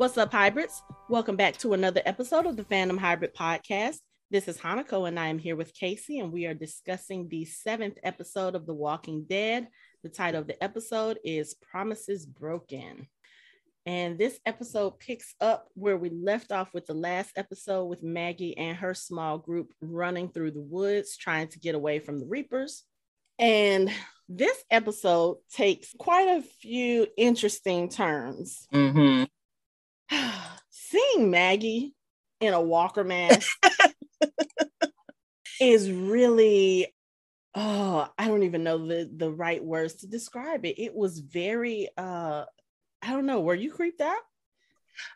What's up, hybrids? Welcome back to another episode of the Fandom Hybrid Podcast. This is Hanako, and I am here with Casey, and we are discussing the seventh episode of The Walking Dead. The title of the episode is Promises Broken. And this episode picks up where we left off with the last episode with Maggie and her small group running through the woods trying to get away from the Reapers. And this episode takes quite a few interesting turns. Mm-hmm. Seeing Maggie in a walker mask is really oh, I don't even know the the right words to describe it. It was very uh I don't know, were you creeped out?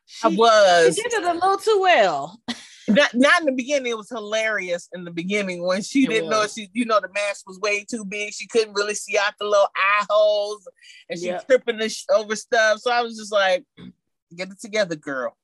She, I was. She did it a little too well. Not, not in the beginning. It was hilarious in the beginning when she it didn't was. know she, you know, the mask was way too big. She couldn't really see out the little eye holes, and she yep. tripping this over stuff. So I was just like, Get it together, girl.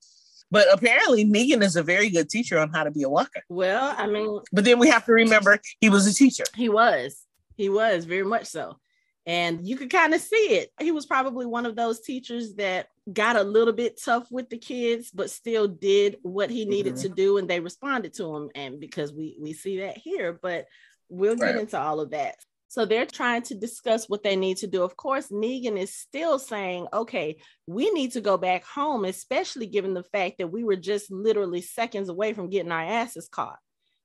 But apparently, Negan is a very good teacher on how to be a walker. Well, I mean, but then we have to remember he was a teacher. He was. He was very much so. And you could kind of see it. He was probably one of those teachers that got a little bit tough with the kids, but still did what he needed mm-hmm. to do, and they responded to him. And because we we see that here, but we'll get into all of that. So they're trying to discuss what they need to do. Of course, Negan is still saying, okay, we need to go back home, especially given the fact that we were just literally seconds away from getting our asses caught.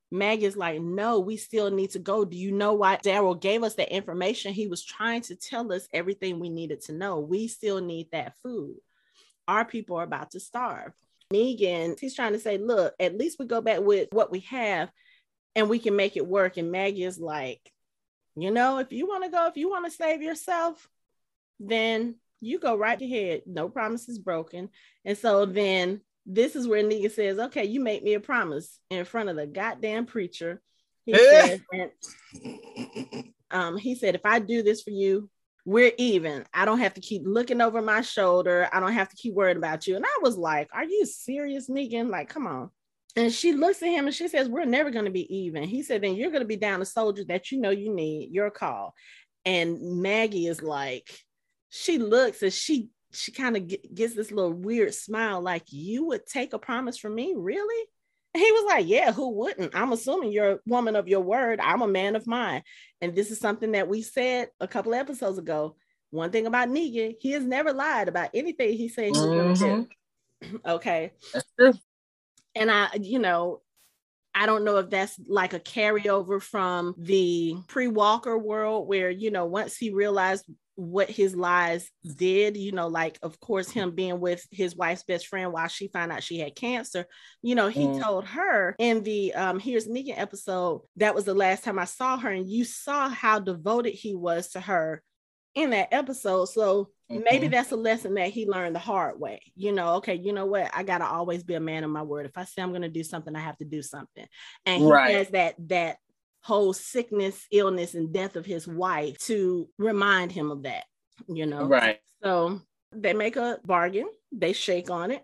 Mag is like, no, we still need to go. Do you know why Daryl gave us that information? He was trying to tell us everything we needed to know. We still need that food. Our people are about to starve. Negan, he's trying to say, look, at least we go back with what we have and we can make it work. And Maggie is like, you know, if you want to go, if you want to save yourself, then you go right ahead. No promises broken. And so then this is where Negan says, okay, you make me a promise in front of the goddamn preacher. He said, um, he said, if I do this for you, we're even. I don't have to keep looking over my shoulder. I don't have to keep worrying about you. And I was like, are you serious, Negan? Like, come on. And she looks at him and she says, We're never going to be even. He said, Then you're going to be down a soldier that you know you need, your call. And Maggie is like, she looks and she she kind of gets this little weird smile, like, You would take a promise from me, really? And he was like, Yeah, who wouldn't? I'm assuming you're a woman of your word. I'm a man of mine. And this is something that we said a couple episodes ago. One thing about Negan, he has never lied about anything he said mm-hmm. going to do. Okay. And I, you know, I don't know if that's like a carryover from the pre Walker world where, you know, once he realized what his lies did, you know, like, of course, him being with his wife's best friend while she found out she had cancer, you know, he mm. told her in the um, Here's Negan episode, that was the last time I saw her, and you saw how devoted he was to her in that episode. So mm-hmm. maybe that's a lesson that he learned the hard way. You know, okay, you know what? I gotta always be a man of my word. If I say I'm gonna do something, I have to do something. And he right. has that that whole sickness, illness, and death of his wife to remind him of that. You know, right. So they make a bargain, they shake on it,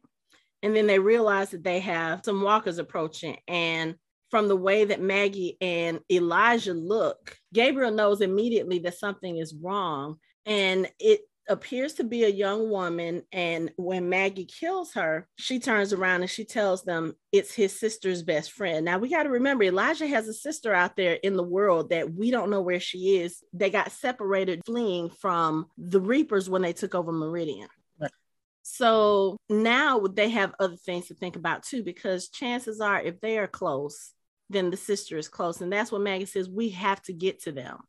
and then they realize that they have some walkers approaching. And from the way that Maggie and Elijah look, Gabriel knows immediately that something is wrong. And it appears to be a young woman. And when Maggie kills her, she turns around and she tells them it's his sister's best friend. Now we got to remember Elijah has a sister out there in the world that we don't know where she is. They got separated fleeing from the Reapers when they took over Meridian. So now they have other things to think about too, because chances are, if they are close, then the sister is close. And that's what Maggie says we have to get to them,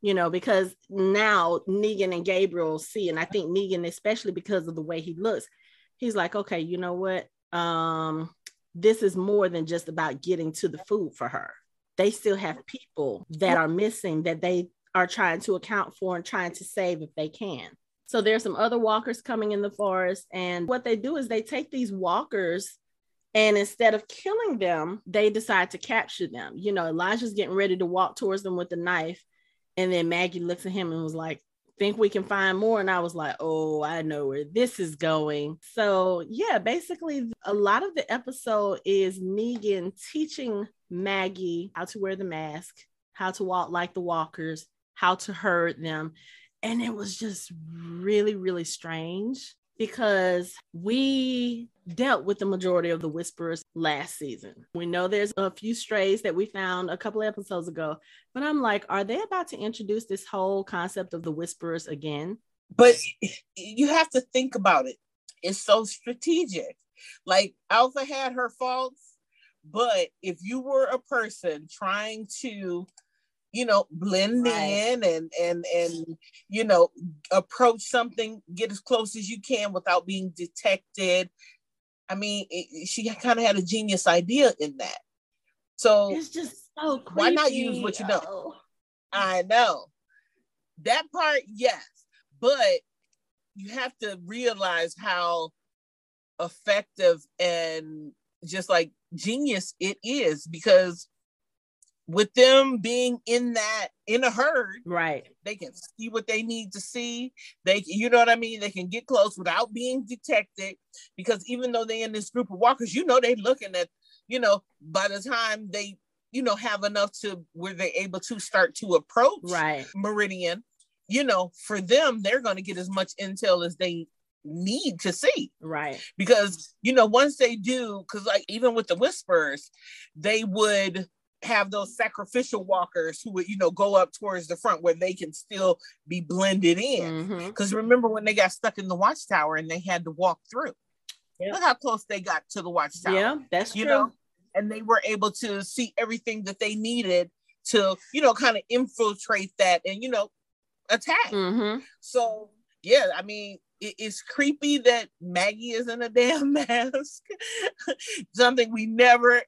you know, because now Negan and Gabriel see, and I think Negan, especially because of the way he looks, he's like, okay, you know what? Um, this is more than just about getting to the food for her. They still have people that are missing that they are trying to account for and trying to save if they can. So there's some other walkers coming in the forest, and what they do is they take these walkers and instead of killing them, they decide to capture them. You know, Elijah's getting ready to walk towards them with the knife. And then Maggie looks at him and was like, think we can find more? And i was like oh i know where this is going. So yeah basically a lot of the episode is negan teaching maggie how to wear the mask how to walk like the walkers how to herd them. And it was just really really strange because we dealt with the majority of the whisperers last season. We know there's a few strays that we found a couple episodes ago, but I'm like, are they about to introduce this whole concept of the whisperers again? But you have to think about it. It's so strategic. Like Alpha had her faults, but if you were a person trying to you know blend right. in and and and you know approach something get as close as you can without being detected i mean it, she kind of had a genius idea in that so it's just so creepy. why not use what you know oh. i know that part yes but you have to realize how effective and just like genius it is because with them being in that in a herd right. they can see what they need to see. They you know what i mean? They can get close without being detected because even though they're in this group of walkers you know they're looking at you know by the time they you know have enough to where they're able to start to approach right. Meridian you know for them they're going to get as much intel as they need to see. Right. Because you know once they do because like even with the whispers they would have those sacrificial walkers who would you know go up towards the front where they can still be blended in because mm-hmm. remember when they got stuck in the watchtower and they had to walk through yeah. look how close they got to the watchtower yeah that's you true. know and they were able to see everything that they needed to you know kind of infiltrate that and you know attack mm-hmm. so yeah i mean it's creepy that Maggie is in a damn mask. Something we never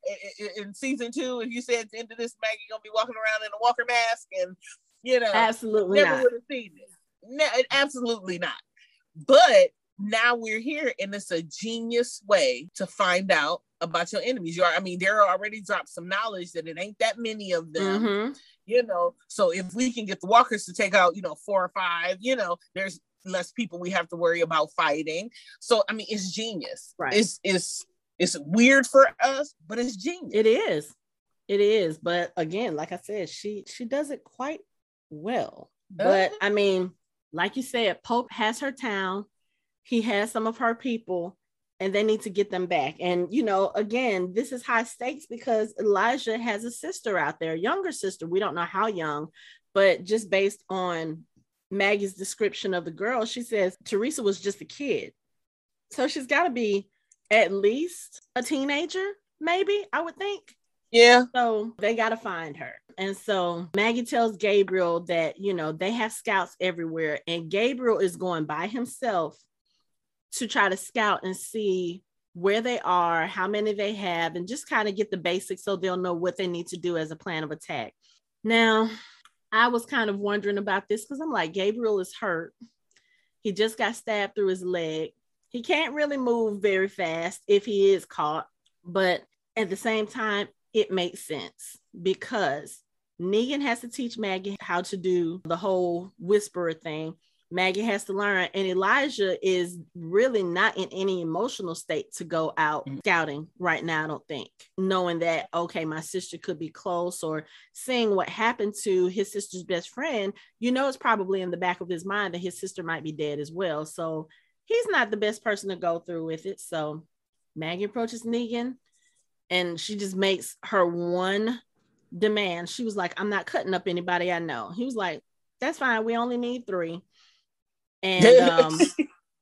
in season two. If you said at the end of this, Maggie gonna be walking around in a Walker mask, and you know, absolutely never would have seen it. No, absolutely not. But now we're here, and it's a genius way to find out about your enemies. You are, I mean, there are already dropped some knowledge that it ain't that many of them. Mm-hmm. You know, so if we can get the walkers to take out, you know, four or five, you know, there's less people we have to worry about fighting. So I mean, it's genius. Right. It's it's it's weird for us, but it's genius. It is. It is. But again, like I said, she she does it quite well. But uh-huh. I mean, like you said, Pope has her town. He has some of her people and they need to get them back. And you know, again, this is high stakes because Elijah has a sister out there, younger sister. We don't know how young, but just based on Maggie's description of the girl, she says Teresa was just a kid. So she's got to be at least a teenager, maybe, I would think. Yeah. So they got to find her. And so Maggie tells Gabriel that, you know, they have scouts everywhere, and Gabriel is going by himself to try to scout and see where they are, how many they have, and just kind of get the basics so they'll know what they need to do as a plan of attack. Now, I was kind of wondering about this because I'm like, Gabriel is hurt. He just got stabbed through his leg. He can't really move very fast if he is caught, but at the same time, it makes sense because Negan has to teach Maggie how to do the whole whisperer thing. Maggie has to learn. And Elijah is really not in any emotional state to go out mm-hmm. scouting right now, I don't think. Knowing that, okay, my sister could be close or seeing what happened to his sister's best friend, you know, it's probably in the back of his mind that his sister might be dead as well. So he's not the best person to go through with it. So Maggie approaches Negan and she just makes her one demand. She was like, I'm not cutting up anybody I know. He was like, That's fine. We only need three. And um,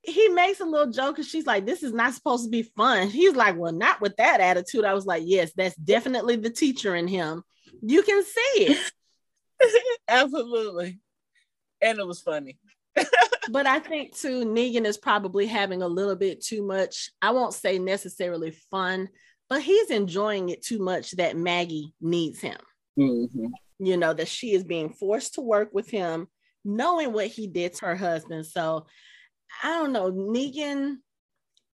he makes a little joke because she's like, This is not supposed to be fun. He's like, Well, not with that attitude. I was like, Yes, that's definitely the teacher in him. You can see it. Absolutely. And it was funny. but I think too, Negan is probably having a little bit too much. I won't say necessarily fun, but he's enjoying it too much that Maggie needs him. Mm-hmm. You know, that she is being forced to work with him knowing what he did to her husband. So I don't know, Negan.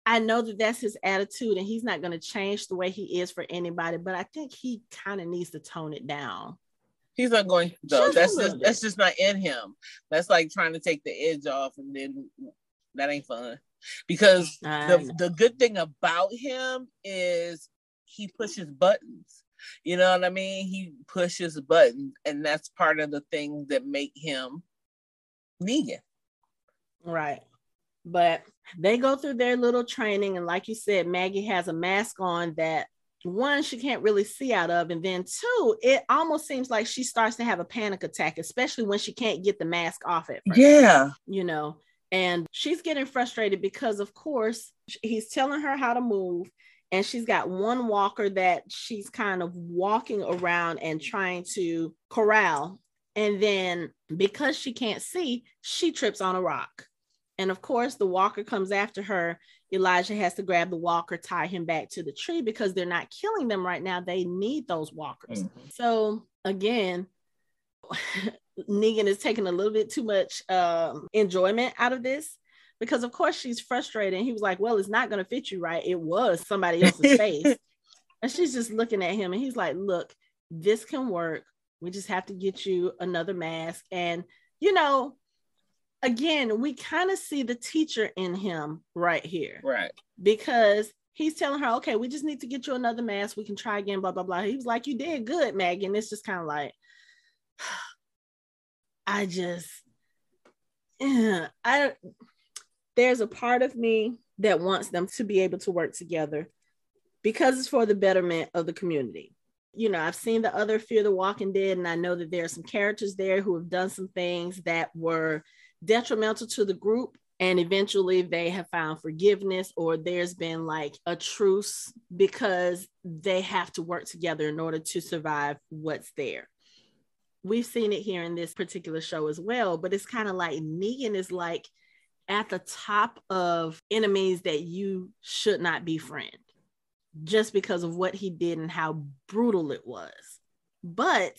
I know that that's his attitude, and he's not going to change the way he is for anybody. But I think he kind of needs to tone it down. He's not going. Though. That's just bit. that's just not in him. That's like trying to take the edge off, and then that ain't fun. Because the the good thing about him is he pushes buttons. You know what I mean? He pushes buttons, and that's part of the thing that make him Negan. Right. But they go through their little training. And like you said, Maggie has a mask on that one she can't really see out of and then two it almost seems like she starts to have a panic attack especially when she can't get the mask off it yeah you know and she's getting frustrated because of course he's telling her how to move and she's got one walker that she's kind of walking around and trying to corral and then because she can't see she trips on a rock and of course the walker comes after her Elijah has to grab the walker, tie him back to the tree because they're not killing them right now. They need those walkers. Mm-hmm. So again, Negan is taking a little bit too much um, enjoyment out of this because, of course, she's frustrated. And he was like, Well, it's not going to fit you right. It was somebody else's face. And she's just looking at him and he's like, Look, this can work. We just have to get you another mask. And, you know, again, we kind of see the teacher in him right here. Right. Because he's telling her, okay, we just need to get you another mask. We can try again, blah, blah, blah. He was like, you did good, Maggie. And it's just kind of like, I just, yeah, I, there's a part of me that wants them to be able to work together because it's for the betterment of the community. You know, I've seen the other Fear the Walking Dead, and I know that there are some characters there who have done some things that were detrimental to the group and eventually they have found forgiveness or there's been like a truce because they have to work together in order to survive what's there. We've seen it here in this particular show as well but it's kind of like negan is like at the top of enemies that you should not be befriend just because of what he did and how brutal it was but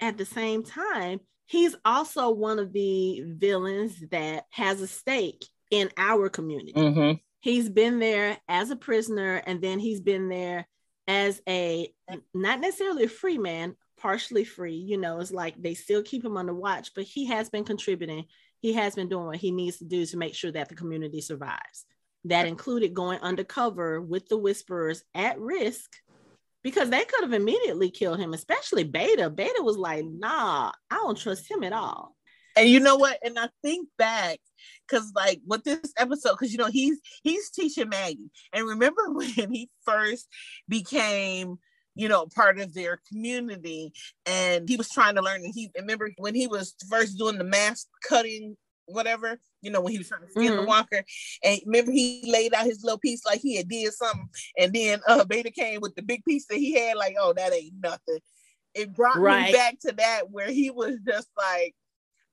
at the same time he's also one of the villains that has a stake in our community. Mm-hmm. He's been there as a prisoner, and then he's been there as a not necessarily a free man, partially free. You know, it's like they still keep him under watch, but he has been contributing. He has been doing what he needs to do to make sure that the community survives. That included going undercover with the Whisperers at risk because they could have immediately killed him, especially Beta. Beta was like, nah, I don't trust him at all. And you know what? And I think back because like with this episode, because you know, he's he's teaching Maggie. And remember when he first became you know, part of their community. And he was trying to learn. And he remember when he was first doing the mask cutting whatever, you know, when he was trying to steal mm-hmm. the walker. And remember he laid out his little piece like he had did something. And then uh Beta came with the big piece that he had, like, oh, that ain't nothing. It brought right. me back to that where he was just like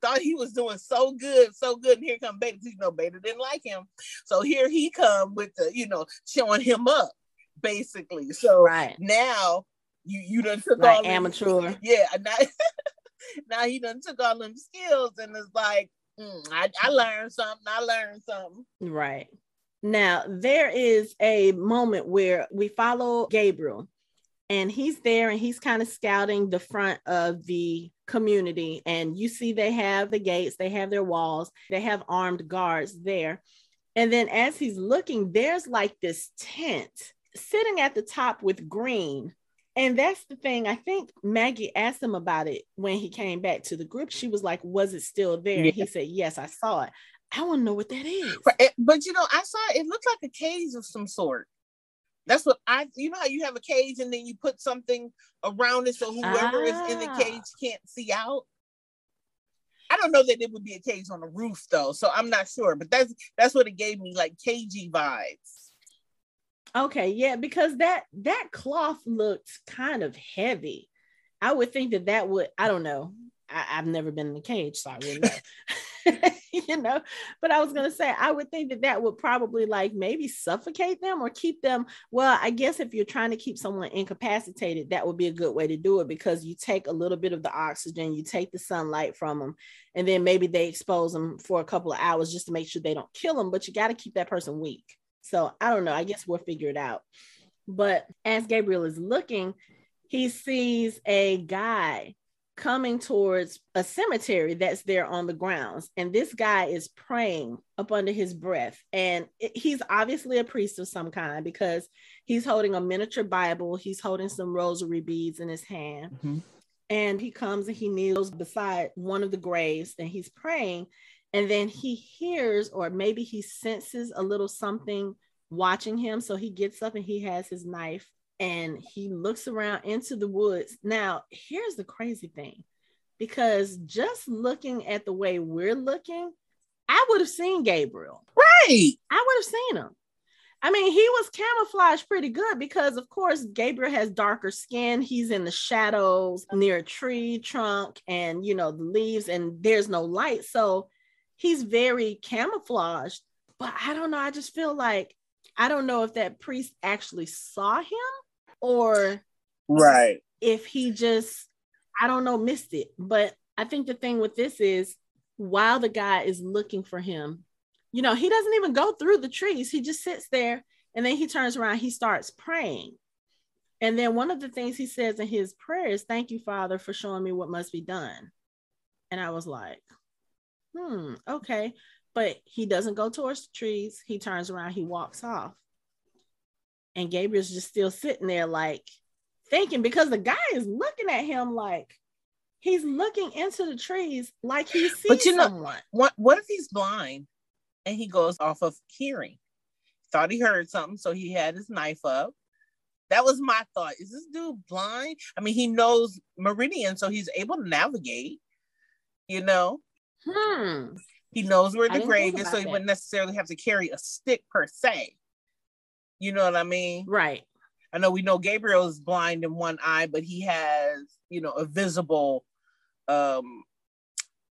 thought he was doing so good, so good. And here come Beta. You know, Beta didn't like him. So here he come with the, you know, showing him up, basically. So right now you you done took like all amateur. Yeah. Now, now he done took all them skills and it's like, Mm, I, I learned something. I learned something. Right. Now, there is a moment where we follow Gabriel, and he's there and he's kind of scouting the front of the community. And you see, they have the gates, they have their walls, they have armed guards there. And then as he's looking, there's like this tent sitting at the top with green and that's the thing. I think Maggie asked him about it when he came back to the group. She was like, Was it still there? Yeah. He said, Yes, I saw it. I want to know what that is. But, but you know, I saw it, it looked like a cage of some sort. That's what I, you know, how you have a cage and then you put something around it so whoever ah. is in the cage can't see out. I don't know that it would be a cage on the roof though, so I'm not sure. But that's that's what it gave me, like cagey vibes. Okay, yeah, because that that cloth looked kind of heavy. I would think that that would, I don't know. I, have never been in a cage, so I wouldn't know. you know, but I was gonna say I would think that that would probably like maybe suffocate them or keep them. Well, I guess if you're trying to keep someone incapacitated, that would be a good way to do it because you take a little bit of the oxygen, you take the sunlight from them, and then maybe they expose them for a couple of hours just to make sure they don't kill them. But you got to keep that person weak. So I don't know. I guess we'll figure it out. But as Gabriel is looking, he sees a guy coming towards a cemetery that's there on the grounds. And this guy is praying up under his breath. And it, he's obviously a priest of some kind because he's holding a miniature Bible, he's holding some rosary beads in his hand. Mm-hmm. And he comes and he kneels beside one of the graves and he's praying. And then he hears, or maybe he senses a little something watching him. So he gets up and he has his knife and he looks around into the woods. Now, here's the crazy thing because just looking at the way we're looking, I would have seen Gabriel. Right. I would have seen him. I mean, he was camouflaged pretty good because, of course, Gabriel has darker skin. He's in the shadows near a tree trunk and, you know, the leaves, and there's no light. So he's very camouflaged. But I don't know. I just feel like I don't know if that priest actually saw him or right if he just I don't know missed it. But I think the thing with this is while the guy is looking for him, you know, he doesn't even go through the trees. He just sits there and then he turns around, he starts praying. And then one of the things he says in his prayer is, Thank you, Father, for showing me what must be done. And I was like, Hmm, okay. But he doesn't go towards the trees. He turns around, he walks off. And Gabriel's just still sitting there, like thinking, because the guy is looking at him like he's looking into the trees like he sees but you know, someone. What, what if he's blind? and he goes off of hearing. Thought he heard something, so he had his knife up. That was my thought. Is this dude blind? I mean, he knows meridian, so he's able to navigate. You know, hmm. he knows where the grave is, so he that. wouldn't necessarily have to carry a stick per se. You know what I mean? Right. I know we know Gabriel is blind in one eye, but he has, you know, a visible, um,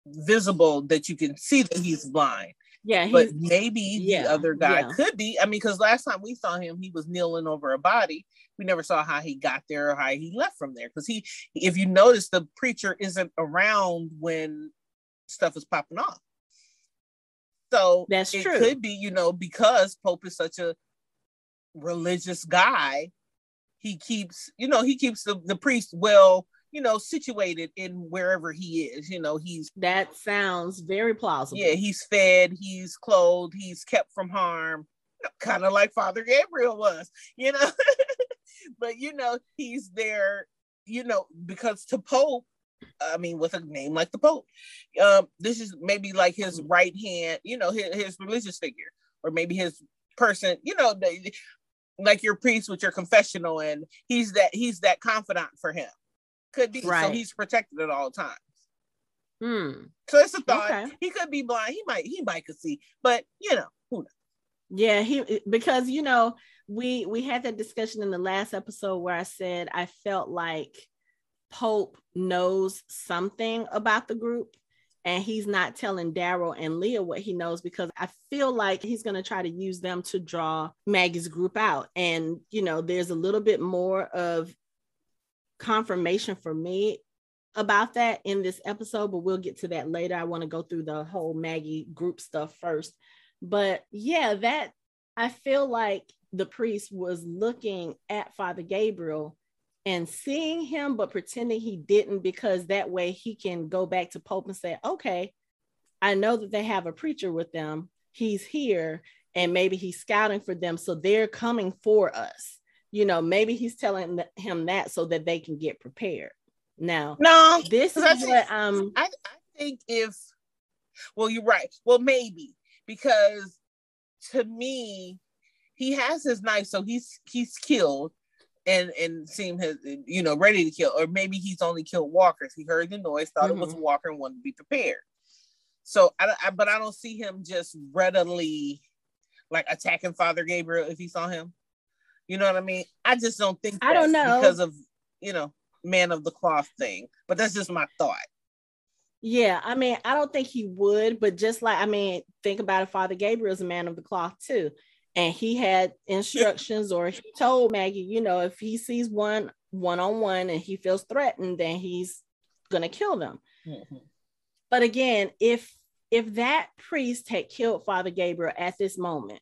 visible that you can see that he's blind. Yeah, but maybe yeah, the other guy yeah. could be. I mean, because last time we saw him, he was kneeling over a body. We never saw how he got there or how he left from there. Because he, if you notice, the preacher isn't around when stuff is popping off. So that's it true. could be, you know, because Pope is such a religious guy, he keeps, you know, he keeps the, the priest well you know, situated in wherever he is. You know, he's that sounds very plausible. Yeah, he's fed, he's clothed, he's kept from harm, kind of like Father Gabriel was, you know. but you know, he's there, you know, because to Pope, I mean, with a name like the Pope, um, this is maybe like his right hand, you know, his, his religious figure, or maybe his person, you know, like your priest with your confessional, and he's that he's that confidant for him could be. Right. So he's protected at all times. Hmm. So it's a thought. Okay. He could be blind. He might. He might could see, but you know who knows. Yeah, he because you know we we had that discussion in the last episode where I said I felt like Pope knows something about the group and he's not telling Daryl and Leah what he knows because I feel like he's going to try to use them to draw Maggie's group out. And, you know, there's a little bit more of confirmation for me about that in this episode, but we'll get to that later. I want to go through the whole Maggie group stuff first. But yeah, that I feel like the priest was looking at Father Gabriel and seeing him, but pretending he didn't because that way he can go back to Pope and say, okay, I know that they have a preacher with them. He's here, and maybe he's scouting for them. So they're coming for us you know, maybe he's telling him that so that they can get prepared. Now, no, this is what um I, I think if well, you're right. Well, maybe because to me, he has his knife, so he's he's killed and and seem his you know ready to kill, or maybe he's only killed walkers. He heard the noise, thought mm-hmm. it was a mm-hmm. walker, and wanted to be prepared. So I, I, but I don't see him just readily like attacking Father Gabriel if he saw him. You know what I mean? I just don't think I don't know because of you know man of the cloth thing, but that's just my thought. Yeah, I mean, I don't think he would, but just like I mean, think about it. Father Gabriel is a man of the cloth too, and he had instructions, or he told Maggie, you know, if he sees one one on one and he feels threatened, then he's gonna kill them. Mm-hmm. But again, if if that priest had killed Father Gabriel at this moment,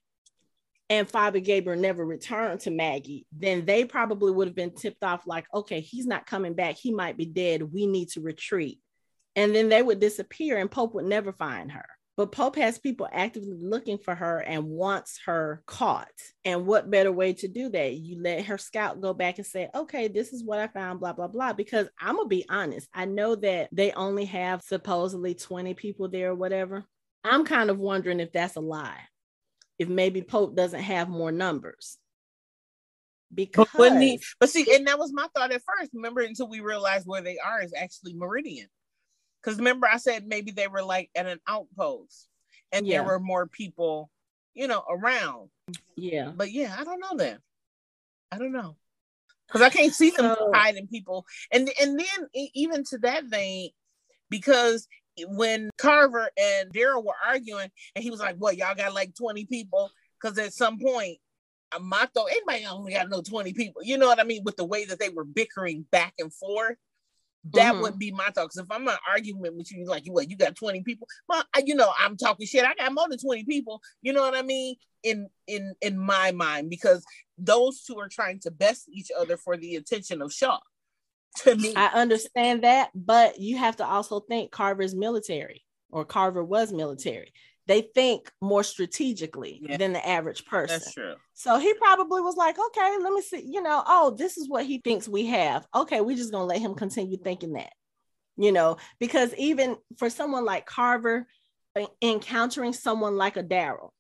and Father Gabriel never returned to Maggie, then they probably would have been tipped off like, okay, he's not coming back. He might be dead. We need to retreat. And then they would disappear and Pope would never find her. But Pope has people actively looking for her and wants her caught. And what better way to do that? You let her scout go back and say, okay, this is what I found, blah, blah, blah. Because I'm going to be honest, I know that they only have supposedly 20 people there or whatever. I'm kind of wondering if that's a lie. If maybe Pope doesn't have more numbers. Because but, he, but see, and that was my thought at first. Remember, until we realized where they are is actually Meridian. Because remember, I said maybe they were like at an outpost and yeah. there were more people, you know, around. Yeah. But yeah, I don't know that. I don't know. Because I can't see them so, hiding people. And and then even to that vein, because when Carver and Daryl were arguing, and he was like, What, y'all got like 20 people? Because at some point, uh, my thought, anybody only got no 20 people. You know what I mean? With the way that they were bickering back and forth. That mm-hmm. would be my thought. Because if I'm in an argument with you, like you what you got 20 people, well, I, you know, I'm talking shit. I got more than 20 people. You know what I mean? In in in my mind, because those two are trying to best each other for the attention of Shaw. To me, I understand that, but you have to also think Carver's military or Carver was military they think more strategically yeah. than the average person. That's true. So he probably was like, okay, let me see, you know, oh, this is what he thinks we have. Okay, we're just gonna let him continue thinking that, you know, because even for someone like Carver, uh, encountering someone like a Daryl,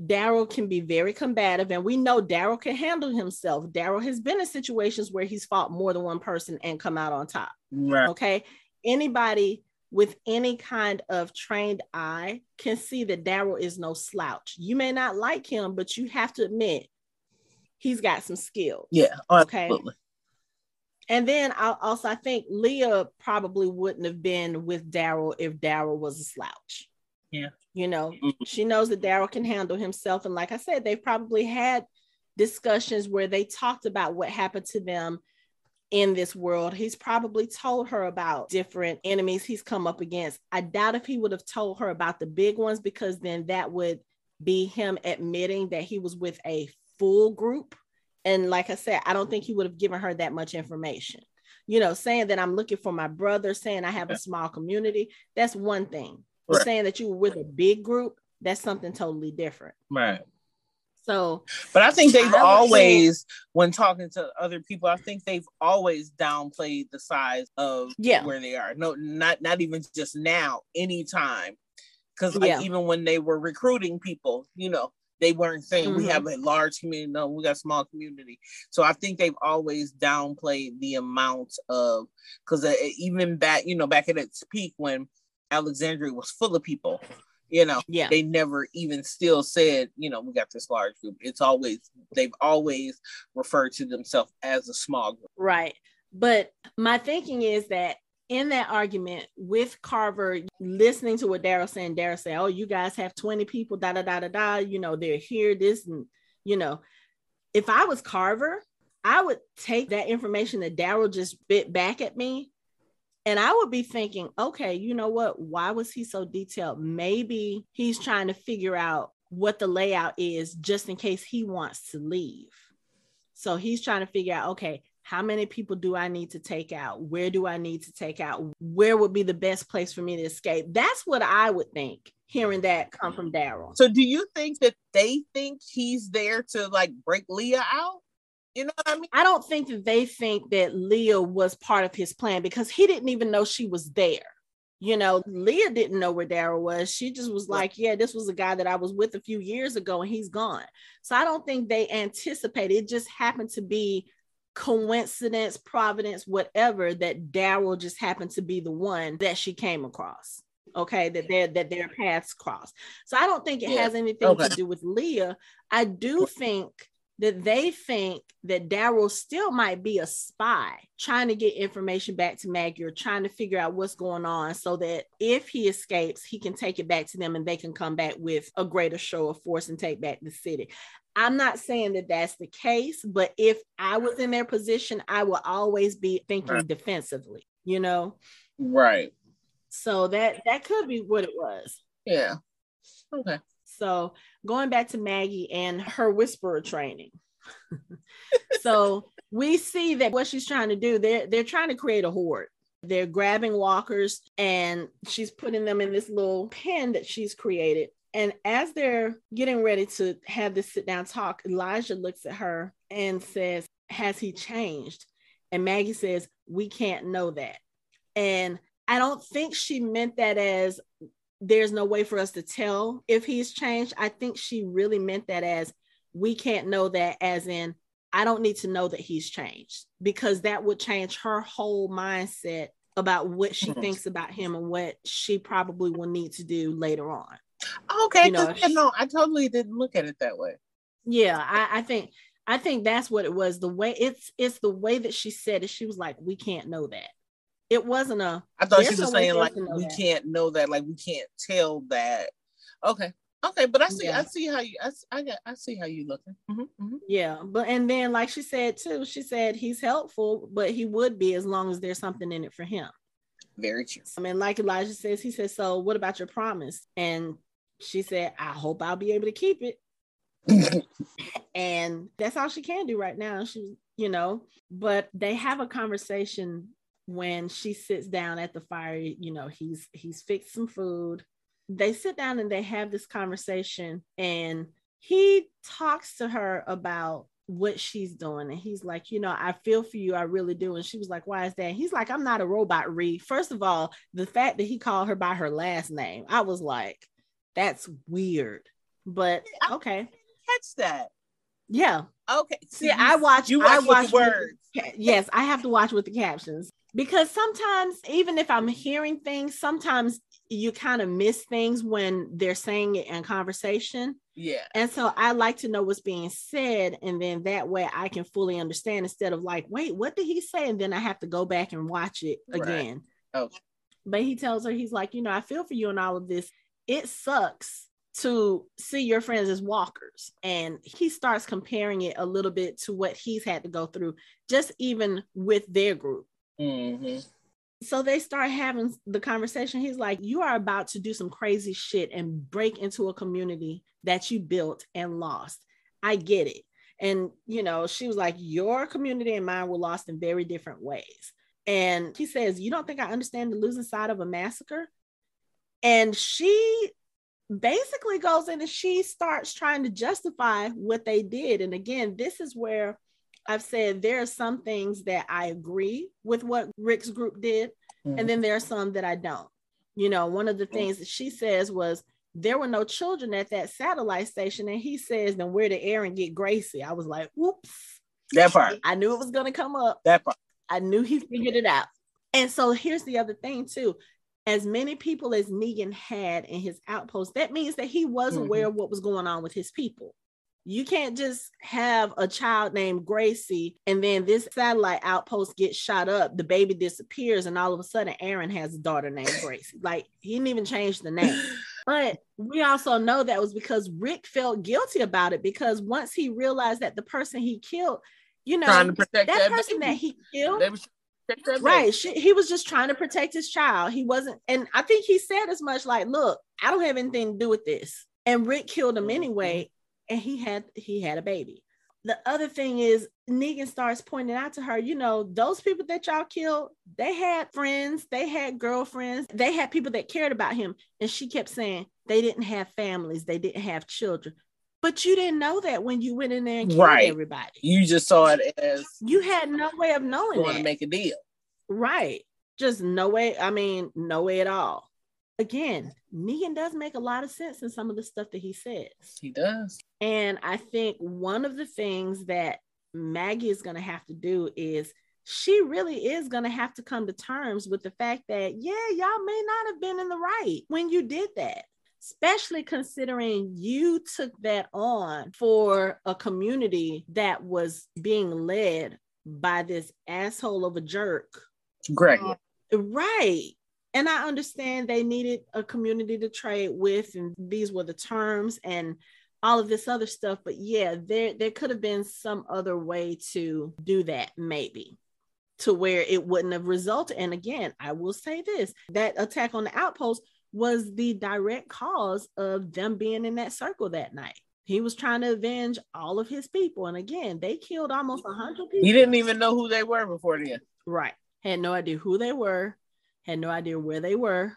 Daryl can be very combative, and we know Daryl can handle himself. Daryl has been in situations where he's fought more than one person and come out on top. Right. Okay. Anybody with any kind of trained eye can see that Daryl is no slouch. You may not like him, but you have to admit he's got some skills. Yeah, okay. Absolutely. And then I also I think Leah probably wouldn't have been with Daryl if Daryl was a slouch. Yeah. You know, mm-hmm. she knows that Daryl can handle himself. And like I said, they've probably had discussions where they talked about what happened to them in this world. He's probably told her about different enemies he's come up against. I doubt if he would have told her about the big ones because then that would be him admitting that he was with a full group. And like I said, I don't think he would have given her that much information. You know, saying that I'm looking for my brother, saying I have a small community, that's one thing. Right. Saying that you were with a big group, that's something totally different. Right. So, but I think they've I always, say, when talking to other people, I think they've always downplayed the size of yeah. where they are. No, not not even just now, anytime. Because like yeah. even when they were recruiting people, you know, they weren't saying mm-hmm. we have a large community. No, we got a small community. So I think they've always downplayed the amount of because uh, even back, you know, back at its peak when Alexandria was full of people you know yeah they never even still said you know we got this large group it's always they've always referred to themselves as a small group right but my thinking is that in that argument with Carver, listening to what Daryl saying, Daryl say, "Oh, you guys have twenty people, da da da da da. You know, they're here. This and you know, if I was Carver, I would take that information that Daryl just bit back at me and I would be thinking, okay, you know what? Why was he so detailed? Maybe he's trying to figure out what the layout is just in case he wants to leave. So he's trying to figure out, okay, how many people do I need to take out? Where do I need to take out? Where would be the best place for me to escape? That's what I would think hearing that come from Daryl. So do you think that they think he's there to like break Leah out? You know what I mean? I don't think that they think that Leah was part of his plan because he didn't even know she was there. You know, Leah didn't know where Daryl was. She just was like, Yeah, this was a guy that I was with a few years ago and he's gone. So I don't think they anticipated. It just happened to be coincidence, providence, whatever, that Daryl just happened to be the one that she came across. Okay, that their that their paths cross. So I don't think it has anything okay. to do with Leah. I do think that they think that Daryl still might be a spy trying to get information back to Maggie or trying to figure out what's going on so that if he escapes, he can take it back to them and they can come back with a greater show of force and take back the city. I'm not saying that that's the case, but if I was in their position, I would always be thinking right. defensively, you know? Right. So that that could be what it was. Yeah. Okay. So going back to Maggie and her whisperer training. so we see that what she's trying to do, they're they're trying to create a horde. They're grabbing walkers and she's putting them in this little pen that she's created. And as they're getting ready to have this sit down talk, Elijah looks at her and says, Has he changed? And Maggie says, We can't know that. And I don't think she meant that as there's no way for us to tell if he's changed. I think she really meant that as we can't know that, as in, I don't need to know that he's changed because that would change her whole mindset about what she mm-hmm. thinks about him and what she probably will need to do later on. Okay, you know, she, no, I totally didn't look at it that way. Yeah, I, I think I think that's what it was. The way it's it's the way that she said it. She was like, "We can't know that." It wasn't a. I thought she was saying like we that. can't know that, like we can't tell that. Okay, okay, but I see, yeah. I see how you, I, I got, I see how you looking. Mm-hmm, mm-hmm. Yeah, but and then like she said too, she said he's helpful, but he would be as long as there's something in it for him. Very true. I mean, like Elijah says, he says, "So what about your promise?" And she said, "I hope I'll be able to keep it." and that's all she can do right now. She, you know, but they have a conversation when she sits down at the fire you know he's he's fixed some food. They sit down and they have this conversation and he talks to her about what she's doing. And he's like you know i feel for you. I really do. And she was like why is that? He's like i'm not a robot Rhee. first of all the fact that he called her by her last name i was like that's weird. But okay. catch that. Yeah. Okay. See i watch you watch I watch words. yes i have to watch with the captions because sometimes even if i'm hearing things sometimes you kind of miss things when they're saying it in conversation yeah and so i like to know what's being said and then that way i can fully understand instead of like wait what did he say and then i have to go back and watch it again right. oh but he tells her he's like you know i feel for you and all of this it sucks to see your friends as walkers. And he starts comparing it a little bit to what he's had to go through, just even with their group. Mm-hmm. So they start having the conversation. He's like, You are about to do some crazy shit and break into a community that you built and lost. I get it. And, you know, she was like, Your community and mine were lost in very different ways. And he says, You don't think I understand the losing side of a massacre? And she basically goes in and she starts trying to justify what they did. And again, this is where I've said there are some things that I agree with what Rick's group did, mm-hmm. and then there are some that I don't. You know, one of the things that she says was there were no children at that satellite station, and he says, "Then where did Aaron get Gracie?" I was like, "Whoops." That part. I knew it was going to come up. That part. I knew he figured it out. And so here's the other thing too. As many people as Negan had in his outpost, that means that he was mm-hmm. aware of what was going on with his people. You can't just have a child named Gracie and then this satellite outpost gets shot up, the baby disappears, and all of a sudden Aaron has a daughter named Gracie. Like he didn't even change the name. But we also know that was because Rick felt guilty about it because once he realized that the person he killed, you know, that, that, person baby. that he killed. Right. She, he was just trying to protect his child. He wasn't, and I think he said as much like, look, I don't have anything to do with this. And Rick killed him mm-hmm. anyway and he had he had a baby. The other thing is Negan starts pointing out to her, you know, those people that y'all killed, they had friends, they had girlfriends, they had people that cared about him. And she kept saying they didn't have families, they didn't have children. But you didn't know that when you went in there and killed right. everybody. You just saw it as you had no way of knowing want to make a deal. Right. Just no way. I mean, no way at all again, Negan does make a lot of sense in some of the stuff that he says. He does. And I think one of the things that Maggie is going to have to do is she really is going to have to come to terms with the fact that, yeah, y'all may not have been in the right when you did that. Especially considering you took that on for a community that was being led by this asshole of a jerk. Greg. right and I understand they needed a community to trade with, and these were the terms and all of this other stuff. But yeah, there there could have been some other way to do that, maybe to where it wouldn't have resulted. And again, I will say this that attack on the outpost was the direct cause of them being in that circle that night. He was trying to avenge all of his people. And again, they killed almost 100 people. He didn't even know who they were before then. Right. Had no idea who they were had no idea where they were,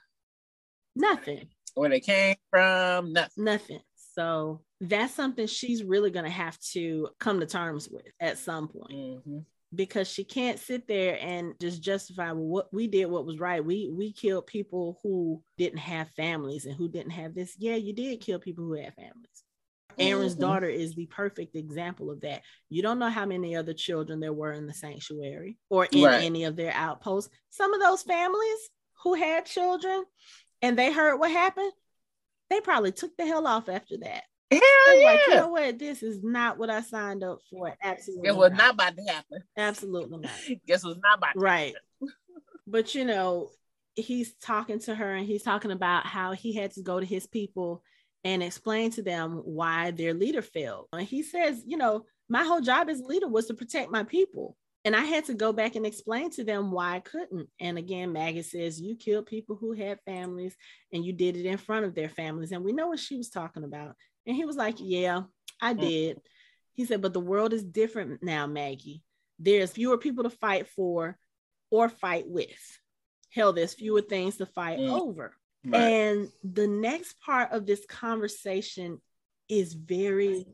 nothing. Where they came from, nothing. Nothing. So that's something she's really going to have to come to terms with at some point. Mm-hmm. because she can't sit there and just justify well, what we did what was right we we killed people who didn't have families and who didn't have this yeah you did kill people who had families aaron's mm-hmm. daughter is the perfect example of that you don't know how many other children there were in the sanctuary or in right. any of their outposts some of those families who had children and they heard what happened they probably took the hell off after that Hell yeah. Like, you know what? This is not what I signed up for. Absolutely. It was not, not about to happen. Absolutely not. It was not about right. but you know, he's talking to her and he's talking about how he had to go to his people and explain to them why their leader failed. And he says, you know, my whole job as leader was to protect my people. And I had to go back and explain to them why I couldn't. And again, Maggie says, You killed people who had families and you did it in front of their families. And we know what she was talking about. And he was like, Yeah, I mm. did. He said, But the world is different now, Maggie. There's fewer people to fight for or fight with. Hell, there's fewer things to fight mm. over. Right. And the next part of this conversation is very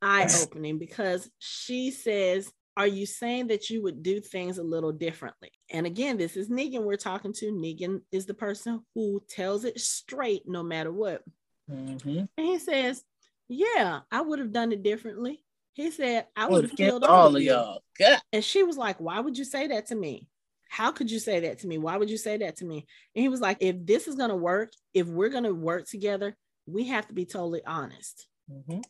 eye opening because she says, Are you saying that you would do things a little differently? And again, this is Negan we're talking to. Negan is the person who tells it straight no matter what. Mm-hmm. And he says, Yeah, I would have done it differently. He said, I would have killed all, of y'all. God. And she was like, Why would you say that to me? How could you say that to me? Why would you say that to me? And he was like, If this is going to work, if we're going to work together, we have to be totally honest. Mm-hmm.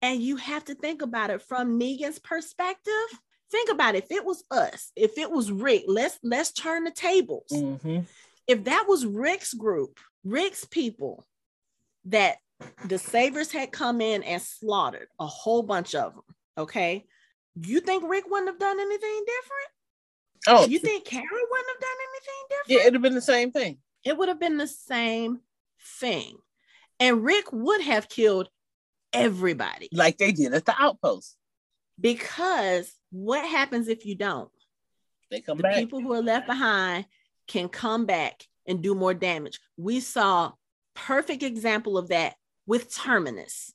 And you have to think about it from Negan's perspective. Think about it. If it was us, if it was Rick, let's let's turn the tables. Mm-hmm. If that was Rick's group, Rick's people, that the Saviors had come in and slaughtered a whole bunch of them. Okay. You think Rick wouldn't have done anything different? Oh, you think Carol wouldn't have done anything different? Yeah, it'd have been the same thing. It would have been the same thing. And Rick would have killed everybody. Like they did at the outpost. Because what happens if you don't? They come the back. People who are left behind can come back and do more damage. We saw perfect example of that with Terminus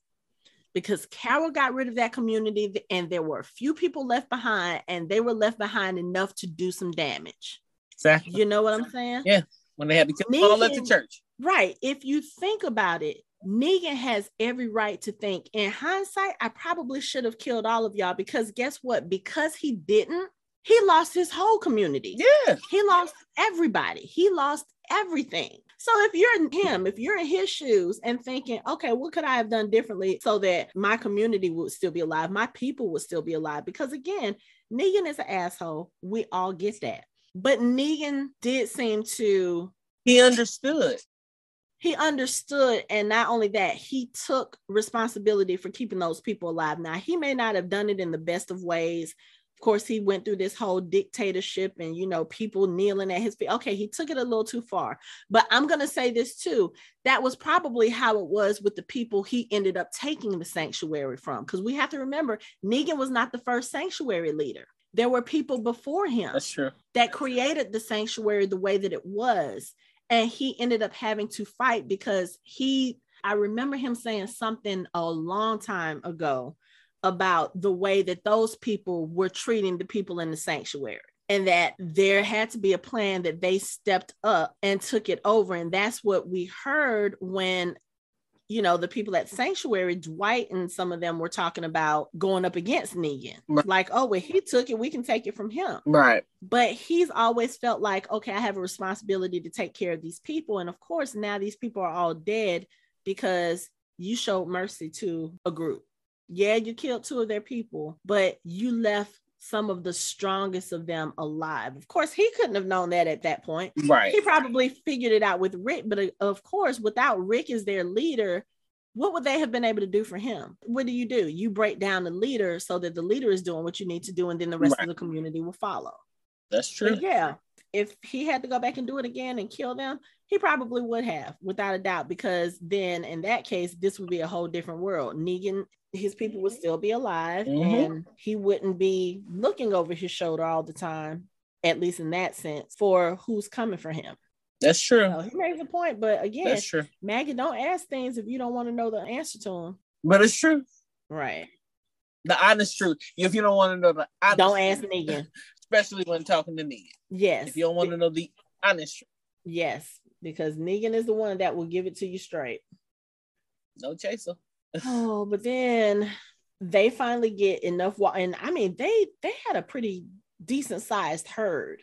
because Carol got rid of that community and there were a few people left behind and they were left behind enough to do some damage. Exactly. You know what I'm saying? Yeah. When they had to kill Negan, all at the church. Right. If you think about it, Negan has every right to think, in hindsight, I probably should have killed all of y'all because guess what? Because he didn't, he lost his whole community. Yeah. He lost everybody. He lost everything. So if you're him, if you're in his shoes and thinking, okay, what could I have done differently so that my community would still be alive, my people would still be alive? Because again, Negan is an asshole. We all get that. But Negan did seem to he understood. He understood, and not only that, he took responsibility for keeping those people alive. Now, he may not have done it in the best of ways course, he went through this whole dictatorship and, you know, people kneeling at his feet. Okay, he took it a little too far. But I'm going to say this too that was probably how it was with the people he ended up taking the sanctuary from. Because we have to remember, Negan was not the first sanctuary leader. There were people before him That's true. that created the sanctuary the way that it was. And he ended up having to fight because he, I remember him saying something a long time ago about the way that those people were treating the people in the sanctuary and that there had to be a plan that they stepped up and took it over. And that's what we heard when you know the people at sanctuary dwight and some of them were talking about going up against negan. Right. like oh well he took it. We can take it from him. Right. But he's always felt like okay i have a responsibility to take care of these people. And of course now these people are all dead because you showed mercy to a group yeah, you killed two of their people, but you left some of the strongest of them alive. Of course, he couldn't have known that at that point. Right. He probably figured it out with Rick, but uh, of course, without Rick as their leader, what would they have been able to do for him? What do you do? You break down the leader so that the leader is doing what you need to do, and then the rest right. of the community will follow. That's true. But yeah. If he had to go back and do it again and kill them, he probably would have, without a doubt, because then in that case, this would be a whole different world. Negan his people would still be alive mm-hmm. and he wouldn't be looking over his shoulder all the time, at least in that sense, for who's coming for him. That's true. So he makes a point, but again, that's true. Maggie, don't ask things if you don't want to know the answer to them. But it's true. Right. The honest truth. If you don't want to know the honest don't ask Negan. Especially when talking to Negan. Yes. If you don't want to know the honest truth. Yes, because Negan is the one that will give it to you straight. No chaser. Oh, but then they finally get enough water, and I mean they they had a pretty decent sized herd.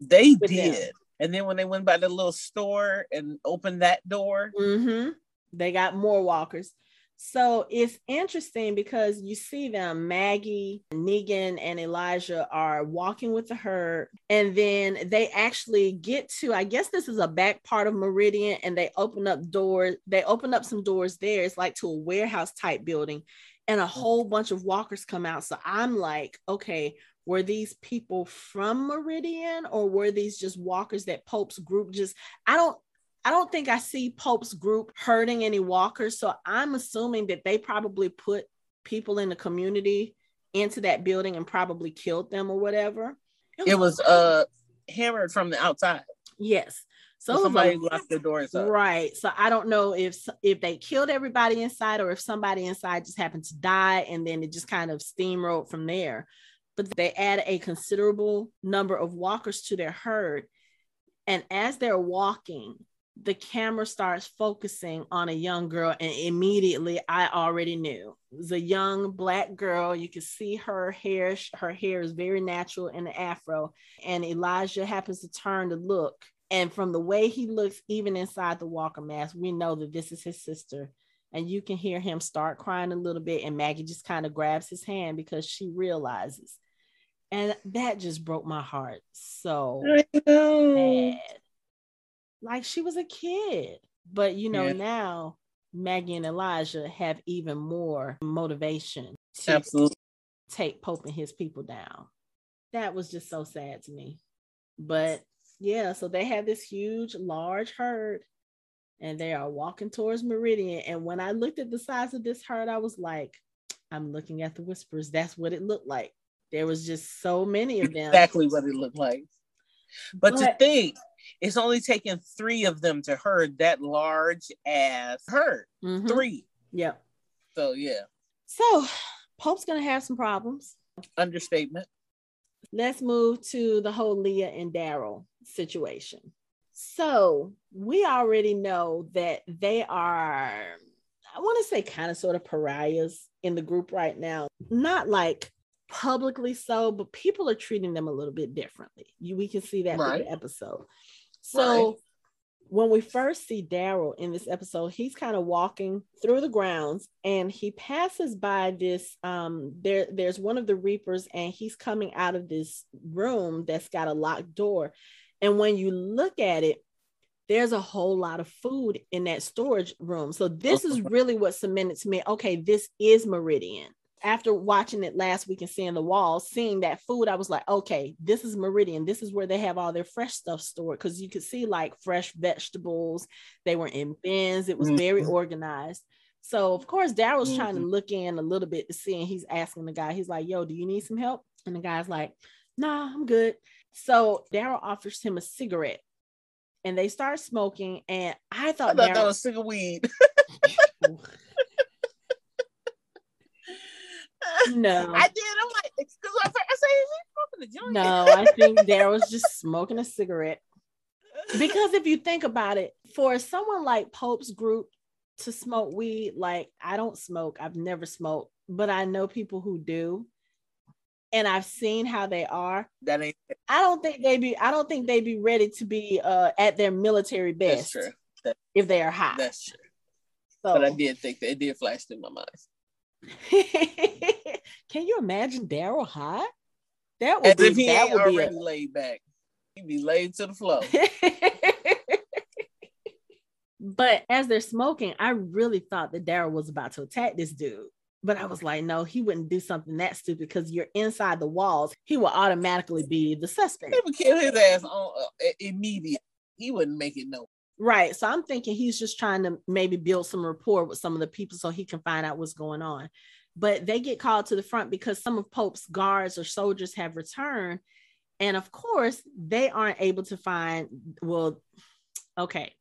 They did. Them. And then when they went by the little store and opened that door, mm-hmm. they got more walkers. So it's interesting because you see them, Maggie, Negan, and Elijah are walking with the herd. And then they actually get to, I guess this is a back part of Meridian, and they open up doors. They open up some doors there. It's like to a warehouse type building, and a whole bunch of walkers come out. So I'm like, okay, were these people from Meridian or were these just walkers that Pope's group just, I don't, I don't think I see Pope's group hurting any walkers. So I'm assuming that they probably put people in the community into that building and probably killed them or whatever. It was uh hammered from the outside. Yes. So somebody like, locked the doors up. Right. So I don't know if if they killed everybody inside or if somebody inside just happened to die and then it just kind of steamrolled from there. But they add a considerable number of walkers to their herd. And as they're walking, the camera starts focusing on a young girl and immediately i already knew. It was a young black girl. You can see her hair. Her hair is very natural in the afro. And elijah happens to turn to look. And from the way he looks even inside the walker mask we know that this is his sister. And you can hear him start crying a little bit and maggie just kind of grabs his hand because she realizes. And that just broke my heart so bad like she was a kid. But you know, yeah. now Maggie and Elijah have even more motivation to Absolutely. take Pope and his people down. That was just so sad to me. But yeah, so they have this huge, large herd and they are walking towards Meridian. And when I looked at the size of this herd, I was like, I'm looking at the whispers. That's what it looked like. There was just so many of them. Exactly what it looked like. But, but to think it's only taken three of them to herd that large ass herd. Mm-hmm. Three. Yeah. So yeah. So Pope's gonna have some problems. Understatement. Let's move to the whole Leah and Daryl situation. So we already know that they are, I want to say, kind of sort of pariahs in the group right now. Not like publicly so, but people are treating them a little bit differently. You, we can see that right. in the episode. So right. when we first see Daryl in this episode, he's kind of walking through the grounds and he passes by this um there there's one of the reapers and he's coming out of this room that's got a locked door. And when you look at it, there's a whole lot of food in that storage room. So this is really what cemented to me, okay, this is Meridian after watching it last week and seeing the walls, seeing that food, I was like, okay, this is Meridian. This is where they have all their fresh stuff stored because you could see like fresh vegetables. They were in bins. It was very mm-hmm. organized. So of course, Daryl's trying to mm-hmm. look in a little bit to see, and he's asking the guy, he's like, "Yo, do you need some help?" And the guy's like, "Nah, I'm good." So Daryl offers him a cigarette, and they start smoking. And I thought, I thought Daryl, that was cigarette weed. No, I did. I'm like, because I, I say, is he smoking a joint? No, I think Daryl's just smoking a cigarette. Because if you think about it, for someone like Pope's group to smoke weed, like I don't smoke, I've never smoked, but I know people who do. And I've seen how they are. That ain't. I don't think they be. I don't think they be ready to be uh, at their military best. That's true. That, if they are high. That's true. So, but I did think that it did flash through my mind. Can you imagine Daryl high? That would As be, if he that ain't already a... laid back. He'd be laid to the floor. but as they're smoking, I really thought that Daryl was about to attack this dude. But I was like, no, he wouldn't do something that stupid because you're inside the walls. He will automatically be the suspect. He would kill his ass on uh, immediate. He wouldn't make it no. Right. So I'm thinking he's just trying to maybe build some rapport with some of the people so he can find out what's going on. But they get called to the front because some of Pope's guards or soldiers have returned. And of course, they aren't able to find, well, okay.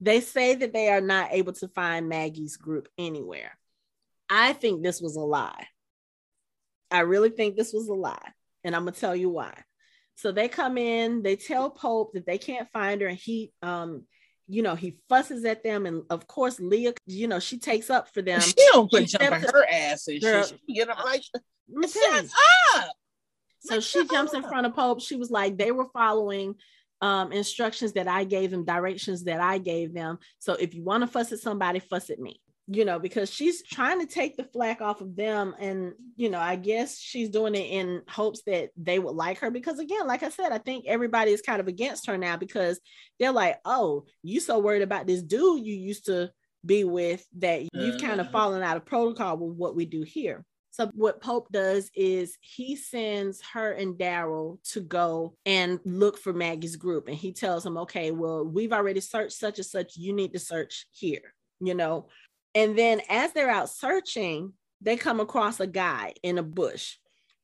They say that they are not able to find Maggie's group anywhere. I think this was a lie. I really think this was a lie. And I'm gonna tell you why. So they come in, they tell Pope that they can't find her, and he um you know, he fusses at them, and of course, Leah, you know, she takes up for them. She don't put jumping her ass and girl, shit. She get up like, shut up. So she jumps in front of Pope. She was like, they were following um, instructions that I gave them, directions that I gave them. So if you want to fuss at somebody, fuss at me you know, because she's trying to take the flack off of them. And, you know, I guess she's doing it in hopes that they would like her. Because, again, like I said, I think everybody is kind of against her now because they're like, oh, you so worried about this dude you used to be with that you've kind of fallen out of protocol with what we do here. So what Pope does is he sends her and Daryl to go and look for Maggie's group. And he tells them, okay, well, we've already searched such and such. You need to search here, you know. And then as they're out searching, they come across a guy in a bush.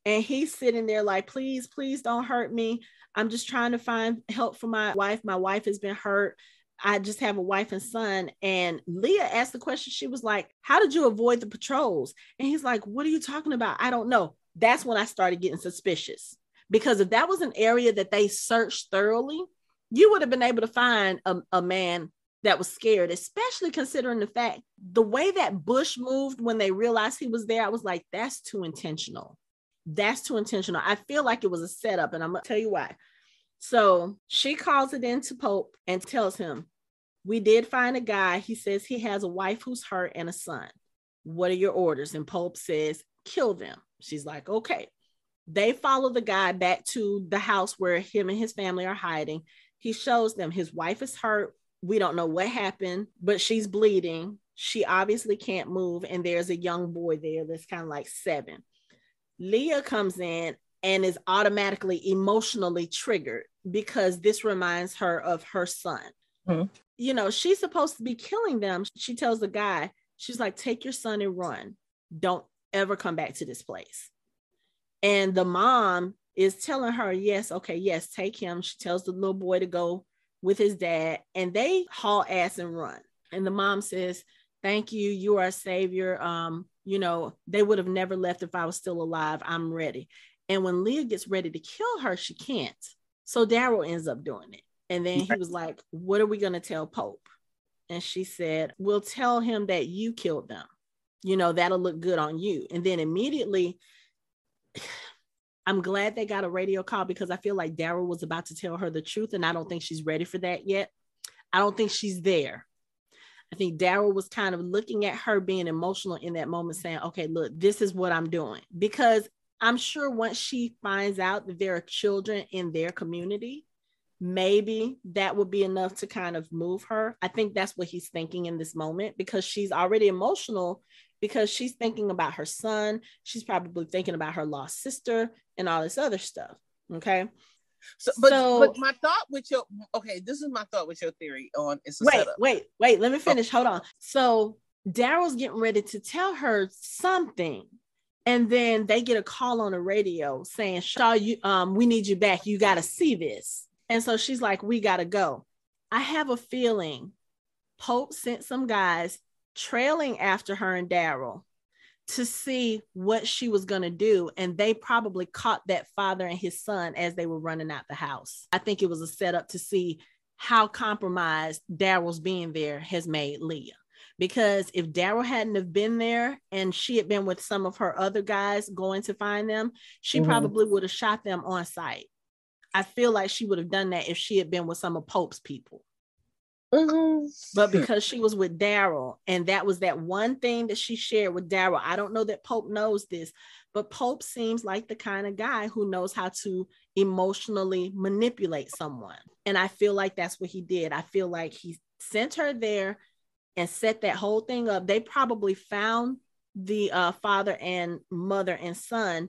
And he's sitting there like, please, please don't hurt me. I'm just trying to find help for my wife. My wife has been hurt. I just have a wife and son. And Leah asked the question. She was like, How did you avoid the patrols? And he's like, What are you talking about? I don't know. That's when I started getting suspicious because if that was an area that they searched thoroughly, you would have been able to find a, a man that was scared, especially considering the fact the way that Bush moved when they realized he was there. I was like, that's too intentional. That's too intentional. I feel like it was a setup, and I'm gonna tell you why. So she calls it into Pope and tells him, We did find a guy. He says he has a wife who's hurt and a son. What are your orders? And Pope says, Kill them. She's like, Okay. They follow the guy back to the house where him and his family are hiding. He shows them his wife is hurt we don't know what happened, but she's bleeding. She obviously can't move. And there's a young boy there that's kind of like seven. Leah comes in and is automatically emotionally triggered because this reminds her of her son. Mm-hmm. You know, she's supposed to be killing them. She tells the guy, she's like, take your son and run. Don't ever come back to this place. And the mom is telling her, yes, okay, yes, take him. She tells the little boy to go with his dad and they haul ass and run. And the mom says, Thank you. You are a savior. Um, you know, they would have never left if I was still alive. I'm ready. And when Leah gets ready to kill her, she can't. So Daryl ends up doing it. And then he was like, What are we going to tell Pope? And she said, We'll tell him that you killed them. You know, that'll look good on you. And then immediately, I'm glad they got a radio call because I feel like Daryl was about to tell her the truth, and I don't think she's ready for that yet. I don't think she's there. I think Daryl was kind of looking at her being emotional in that moment, saying, Okay, look, this is what I'm doing. Because I'm sure once she finds out that there are children in their community, maybe that would be enough to kind of move her. I think that's what he's thinking in this moment because she's already emotional because she's thinking about her son. She's probably thinking about her lost sister and all this other stuff. Okay. So, but, so, but my thought with your okay, this is my thought with your theory on it's wait, setup. wait, wait. Let me oh. finish. Oh. Hold on. So Daryl's getting ready to tell her something, and then they get a call on the radio saying, "Shaw, you um, we need you back. You got to see this." And so she's like, "We got to go." I have a feeling Pope sent some guys trailing after her and Daryl to see what she was going to do. And they probably caught that father and his son as they were running out the house. I think it was a setup to see how compromised Daryl's being there has made Leah. Because if Daryl hadn't have been there and she had been with some of her other guys going to find them, she mm-hmm. probably would have shot them on sight. I feel like she would have done that if she had been with some of Pope's people. Mm-hmm. But because she was with Daryl, and that was that one thing that she shared with Daryl. I don't know that Pope knows this, but Pope seems like the kind of guy who knows how to emotionally manipulate someone. And I feel like that's what he did. I feel like he sent her there and set that whole thing up. They probably found the uh, father and mother and son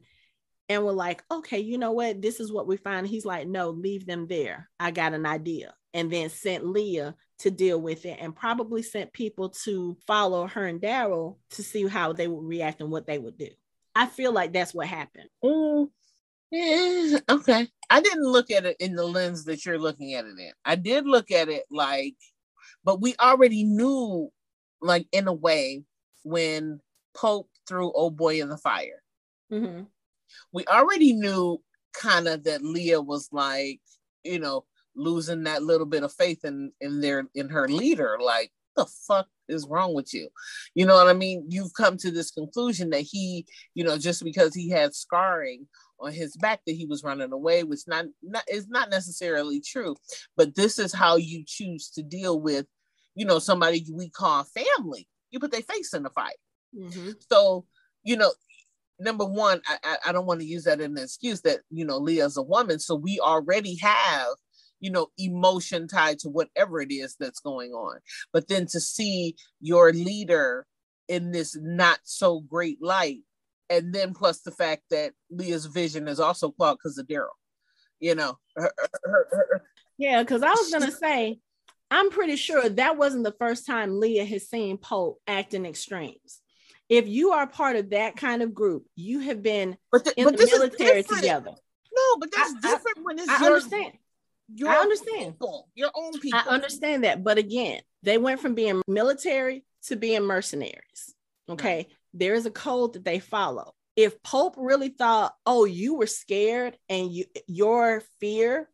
and were like, okay, you know what? This is what we find. He's like, no, leave them there. I got an idea. And then sent Leah to deal with it and probably sent people to follow her and Daryl to see how they would react and what they would do. I feel like that's what happened. Mm, yeah, okay. I didn't look at it in the lens that you're looking at it in. I did look at it like, but we already knew, like, in a way, when Pope threw Old Boy in the fire. Mm-hmm. we already knew kind of that Leah was like, you know, losing that little bit of faith in in their in her leader. Like, the fuck is wrong with you? You know what I mean? You've come to this conclusion that he, you know, just because he had scarring on his back that he was running away, which not, not is not necessarily true. But this is how you choose to deal with, you know, somebody we call family. You put their face in the fight. Mm-hmm. So, you know, number one, I, I don't want to use that as an excuse that, you know, Leah's a woman. So we already have, you know, emotion tied to whatever it is that's going on. But then to see your leader in this not so great light, and then plus the fact that Leah's vision is also clogged because of Daryl, you know. Her, her, her, yeah, because I was gonna say, I'm pretty sure that wasn't the first time Leah has seen Pope act in extremes if you are part of that kind of group, you have been the, in the military together. No, but that's I, different I, when it's I your, understand. Your I understand. People, your own people. I understand that. But again, they went from being military to being mercenaries. Okay. Right. There is a code that they follow. If Pope really thought, oh, you were scared and you your fear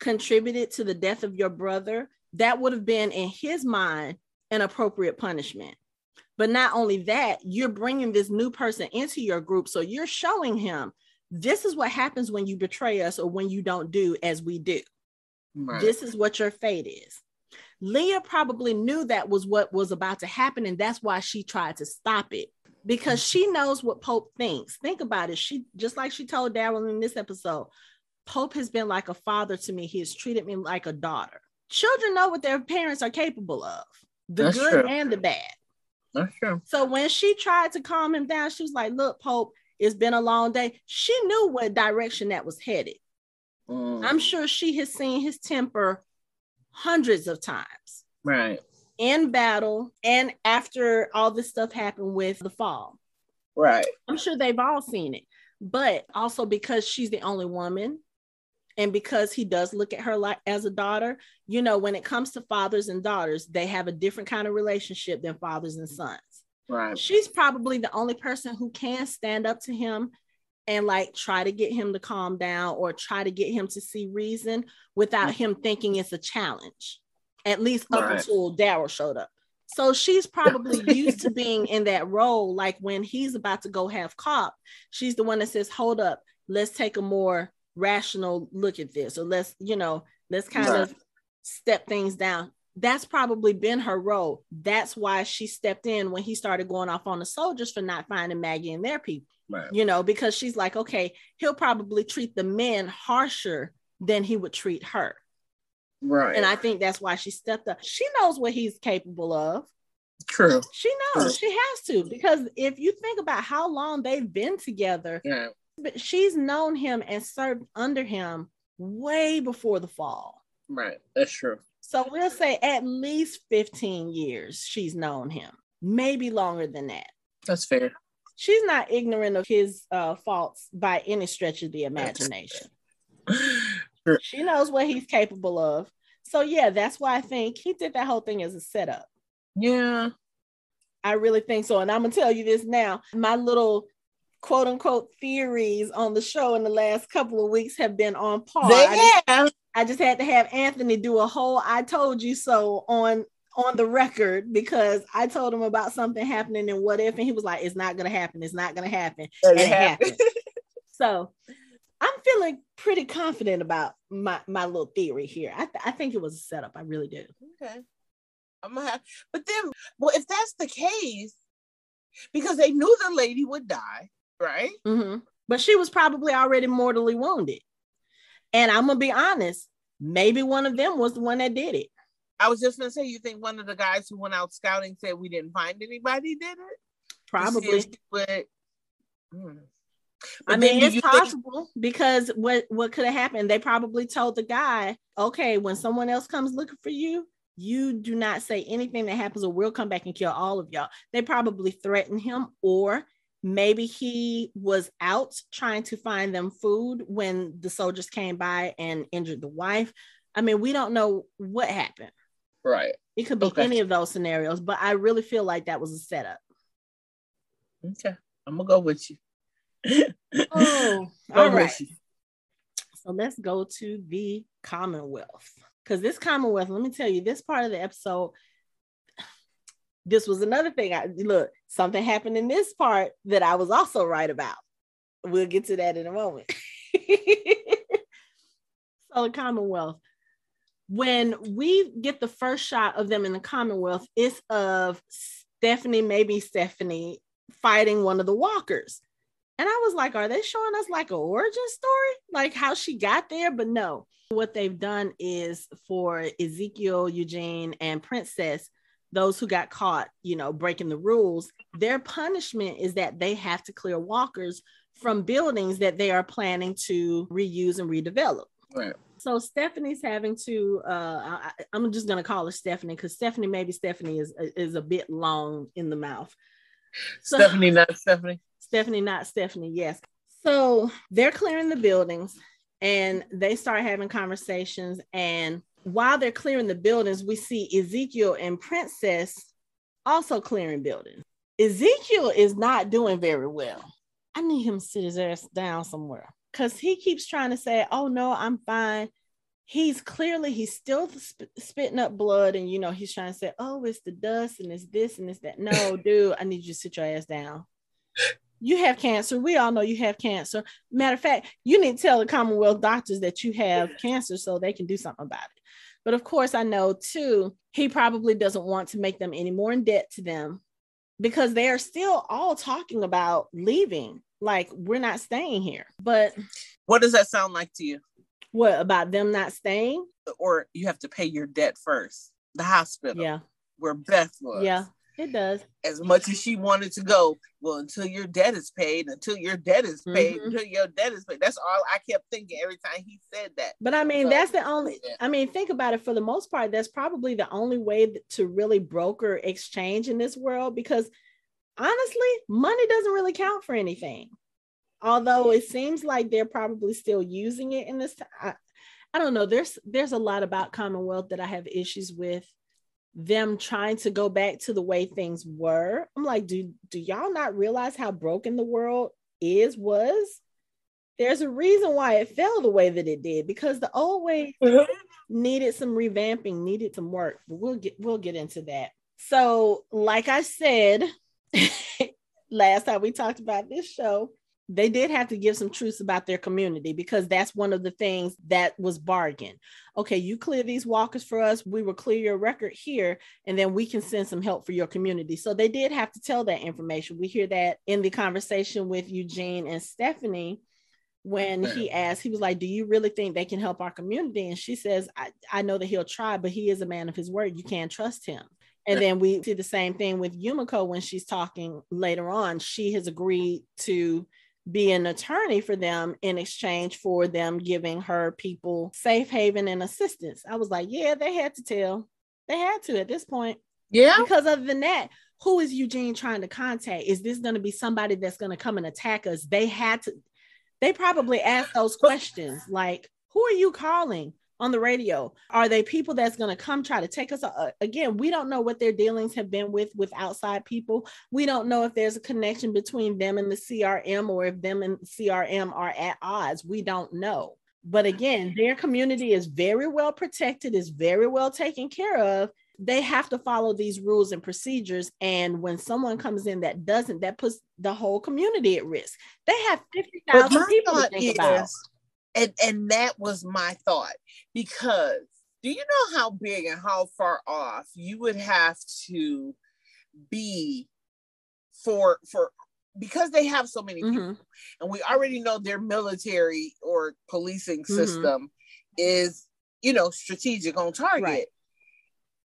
contributed to the death of your brother, that would have been in his mind an appropriate punishment. But not only that, you're bringing this new person into your group. So you're showing him this is what happens when you betray us or when you don't do as we do. Right. This is what your fate is. Leah probably knew that was what was about to happen, and that's why she tried to stop it because mm. she knows what Pope thinks. Think about it. She just like she told Daryl in this episode, Pope has been like a father to me. He has treated me like a daughter. Children know what their parents are capable of, the that's good true. and the bad. That's true. So when she tried to calm him down, she was like, Look, Pope, it's been a long day. She knew what direction that was headed. Mm. I'm sure she has seen his temper hundreds of times. Right. In battle and after all this stuff happened with the fall. Right. I'm sure they've all seen it. But also because she's the only woman and because he does look at her like as a daughter you know when it comes to fathers and daughters they have a different kind of relationship than fathers and sons right she's probably the only person who can stand up to him and like try to get him to calm down or try to get him to see reason without mm. him thinking it's a challenge at least up right. until daryl showed up. So she's probably used to being in that role like when he's about to go have cop she's the one that says hold up let's take a more rational look at this or let's you know let's kind right. of step things down. That's probably been her role. That's why she stepped in when he started going off on the soldiers for not finding maggie and their people right. you know because she's like okay he'll probably treat the men harsher than he would treat her right and i think that's why she stepped up she knows what he's capable of true she knows True. she has to because if you think about how long they've been together yeah but she's known him and served under him way before the fall. Right. That's true. So we'll say at least 15 years she's known him, maybe longer than that. That's fair. She's not ignorant of his uh, faults by any stretch of the imagination. She knows what he's capable of. So, yeah, that's why I think he did that whole thing as a setup. Yeah. I really think so. And I'm going to tell you this now. My little quote unquote theories on the show in the last couple of weeks have been on par. They I have. Just, I just had to have Anthony do a whole I told you so on on the record because I told him about something happening and what if and he was like it's not going to happen it's not going to happen and it happened. so I'm feeling pretty confident about my my little theory here. I, th- I think it was a setup. I really do. Okay. I'm gonna have, but then, well, if that's the case, because they knew the lady would die, Right. Mm-hmm. But she was probably already mortally wounded. And I'm gonna be honest, maybe one of them was the one that did it. I was just gonna say, you think one of the guys who went out scouting said we didn't find anybody did it? Probably. But, hmm. I mean, it's possible think- because what what could have happened? They probably told the guy, "Okay, when someone else comes looking for you, you do not say anything that happens, or we'll come back and kill all of y'all." They probably threatened him, or maybe he was out trying to find them food when the soldiers came by and injured the wife. I mean, we don't know what happened. Right. It could be okay. any of those scenarios, but I really feel like that was a setup. Okay. I'm gonna go with you. oh, all right. So let's go to the Commonwealth. Because this Commonwealth, let me tell you, this part of the episode, this was another thing. I look, something happened in this part that I was also right about. We'll get to that in a moment. so the Commonwealth. When we get the first shot of them in the Commonwealth, it's of Stephanie, maybe Stephanie, fighting one of the walkers. And I was like, are they showing us like an origin story? Like how she got there? But no, what they've done is for Ezekiel, Eugene, and Princess, those who got caught, you know, breaking the rules, their punishment is that they have to clear walkers from buildings that they are planning to reuse and redevelop. Right. So Stephanie's having to. Uh, I, am just gonna call her Stephanie because Stephanie, maybe Stephanie is is a bit long in the mouth. So, Stephanie, not Stephanie. Stephanie, not Stephanie. Yes. So they're clearing the buildings and they start having conversations. And while they're clearing the buildings, we see Ezekiel and Princess also clearing buildings. Ezekiel is not doing very well. I need him to sit his ass down somewhere because he keeps trying to say, Oh, no, I'm fine. He's clearly, he's still sp- spitting up blood. And, you know, he's trying to say, Oh, it's the dust and it's this and it's that. No, dude, I need you to sit your ass down you have cancer. We all know you have cancer. Matter of fact, you need to tell the Commonwealth doctors that you have cancer so they can do something about it. But of course, I know too, he probably doesn't want to make them any more in debt to them because they are still all talking about leaving. Like, we're not staying here. But what does that sound like to you? What about them not staying? Or you have to pay your debt first. The hospital. Yeah. Where Beth was. Yeah. It does. As much as she wanted to go, well, until your debt is paid, until your debt is paid, mm-hmm. until your debt is paid. That's all I kept thinking every time he said that. But I mean, so, that's the only, yeah. I mean, think about it for the most part, that's probably the only way to really broker exchange in this world because honestly, money doesn't really count for anything. Although it seems like they're probably still using it in this. I, I don't know. There's there's a lot about Commonwealth that I have issues with them trying to go back to the way things were. I'm like, do do y'all not realize how broken the world is was? There's a reason why it fell the way that it did because the old way mm-hmm. needed some revamping, needed some work. But we'll get we'll get into that. So, like I said last time we talked about this show, they did have to give some truths about their community because that's one of the things that was bargained. Okay, you clear these walkers for us, we will clear your record here, and then we can send some help for your community. So they did have to tell that information. We hear that in the conversation with Eugene and Stephanie when he asked, he was like, Do you really think they can help our community? And she says, I, I know that he'll try, but he is a man of his word. You can't trust him. And then we see the same thing with Yumiko when she's talking later on. She has agreed to be an attorney for them in exchange for them giving her people safe haven and assistance. I was like, yeah, they had to tell. They had to at this point. Yeah. Because other than that, who is Eugene trying to contact? Is this going to be somebody that's going to come and attack us? They had to, they probably asked those questions like, who are you calling? On the radio? Are they people that's going to come try to take us? Uh, again, we don't know what their dealings have been with with outside people. We don't know if there's a connection between them and the CRM or if them and CRM are at odds. We don't know. But again, their community is very well protected, is very well taken care of. They have to follow these rules and procedures. And when someone comes in that doesn't, that puts the whole community at risk. They have 50,000 people to think is, about and and that was my thought because do you know how big and how far off you would have to be for for because they have so many mm-hmm. people and we already know their military or policing mm-hmm. system is you know strategic on target right.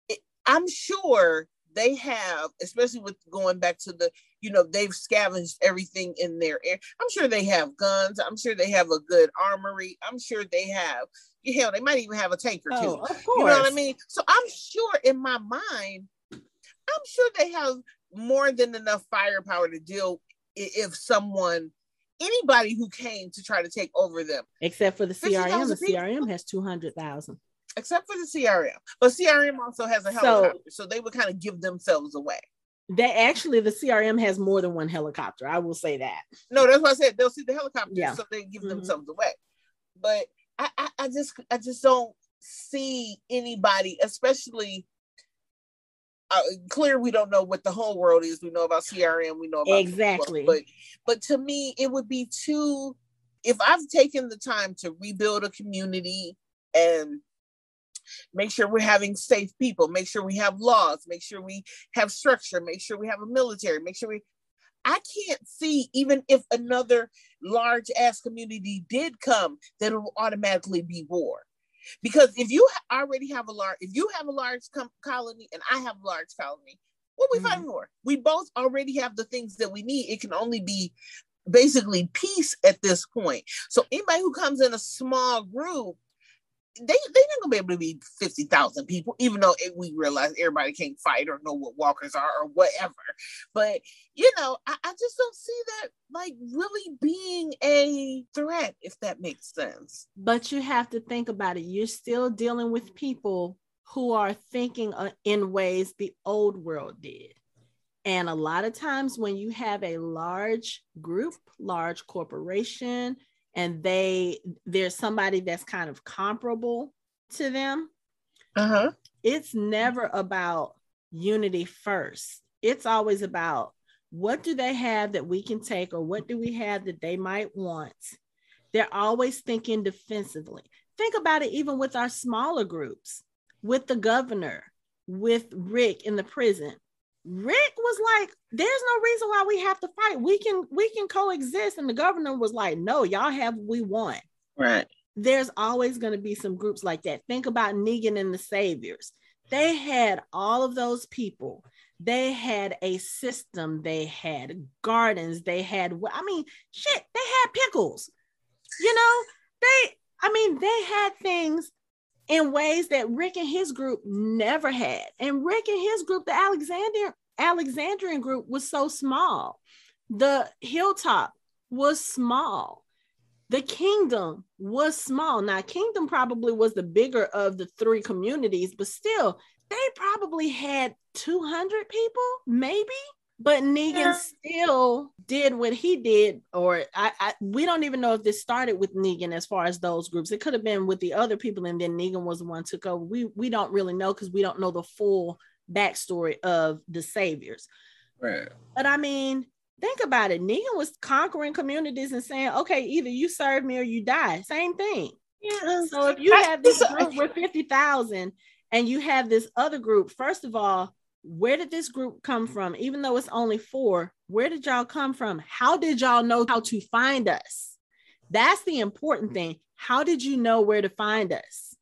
it, i'm sure they have especially with going back to the you know they've scavenged everything in their air. I'm sure they have guns. I'm sure they have a good armory. I'm sure they have You hell they might even have a tank or two oh, you know what i mean? So i'm sure in my mind i'm sure they have more than enough firepower to deal if someone anybody who came to try to take over them. Except for the crm the crm has 200000 except for the crm but crm also has a helicopter so, so they would kind of give themselves away They actually the CRM has more than one helicopter. I will say that. No, that's what I said. They'll see the helicopter, yeah. so they give mm-hmm. themselves away. But I, I, I just I just don't see anybody, especially uh, clear we don't know what the whole world is. We know about CRM, we know about exactly. but but to me, it would be too. If I've taken the time to rebuild a community and make sure we're having safe people, make sure we have laws, make sure we have structure, make sure we have a military, make sure we. I can't see even if another large ass community did come, that it will automatically be war. Because if you already have a large, if you have a large com- colony and I have a large colony, what we mm-hmm. fighting for? We both already have the things that we need. It can only be basically peace at this point. So anybody who comes in a small group they they're not gonna be able to be fifty thousand people, even though it, we realize everybody can't fight or know what walkers are or whatever. But you know, I, I just don't see that like really being a threat, if that makes sense. But you have to think about it. You're still dealing with people who are thinking uh, in ways the old world did. And a lot of times, when you have a large group, large corporation, and they there's somebody that's kind of comparable to them. Uh-huh. It's never about unity first. It's always about what do they have that we can take or what do we have that they might want. They're always thinking defensively. Think about it even with our smaller groups with the governor with rick in the prison Rick was like, "There's no reason why we have to fight. We can we can coexist." And the governor was like, "No, y'all have we want." Right. There's always going to be some groups like that. Think about Negan and the Saviors. They had all of those people. They had a system. They had gardens. They had I mean, shit. They had pickles. You know, they. I mean, they had things in ways that Rick and his group never had. And Rick and his group, the Alexander Alexandrian group, was so small. The hilltop was small. The kingdom was small. Now, kingdom probably was the bigger of the three communities, but still, they probably had 200 people, maybe but Negan yeah. still did what he did, or I, I, we don't even know if this started with Negan as far as those groups. It could have been with the other people, and then Negan was the one took over. We we don't really know because we don't know the full backstory of the saviors. Right. But I mean, think about it. Negan was conquering communities and saying, okay, either you serve me or you die. Same thing. Yeah. So if you have this group with 50,000 and you have this other group, first of all, where did this group come from? Even though it's only four, where did y'all come from? How did y'all know how to find us? That's the important thing. How did you know where to find us?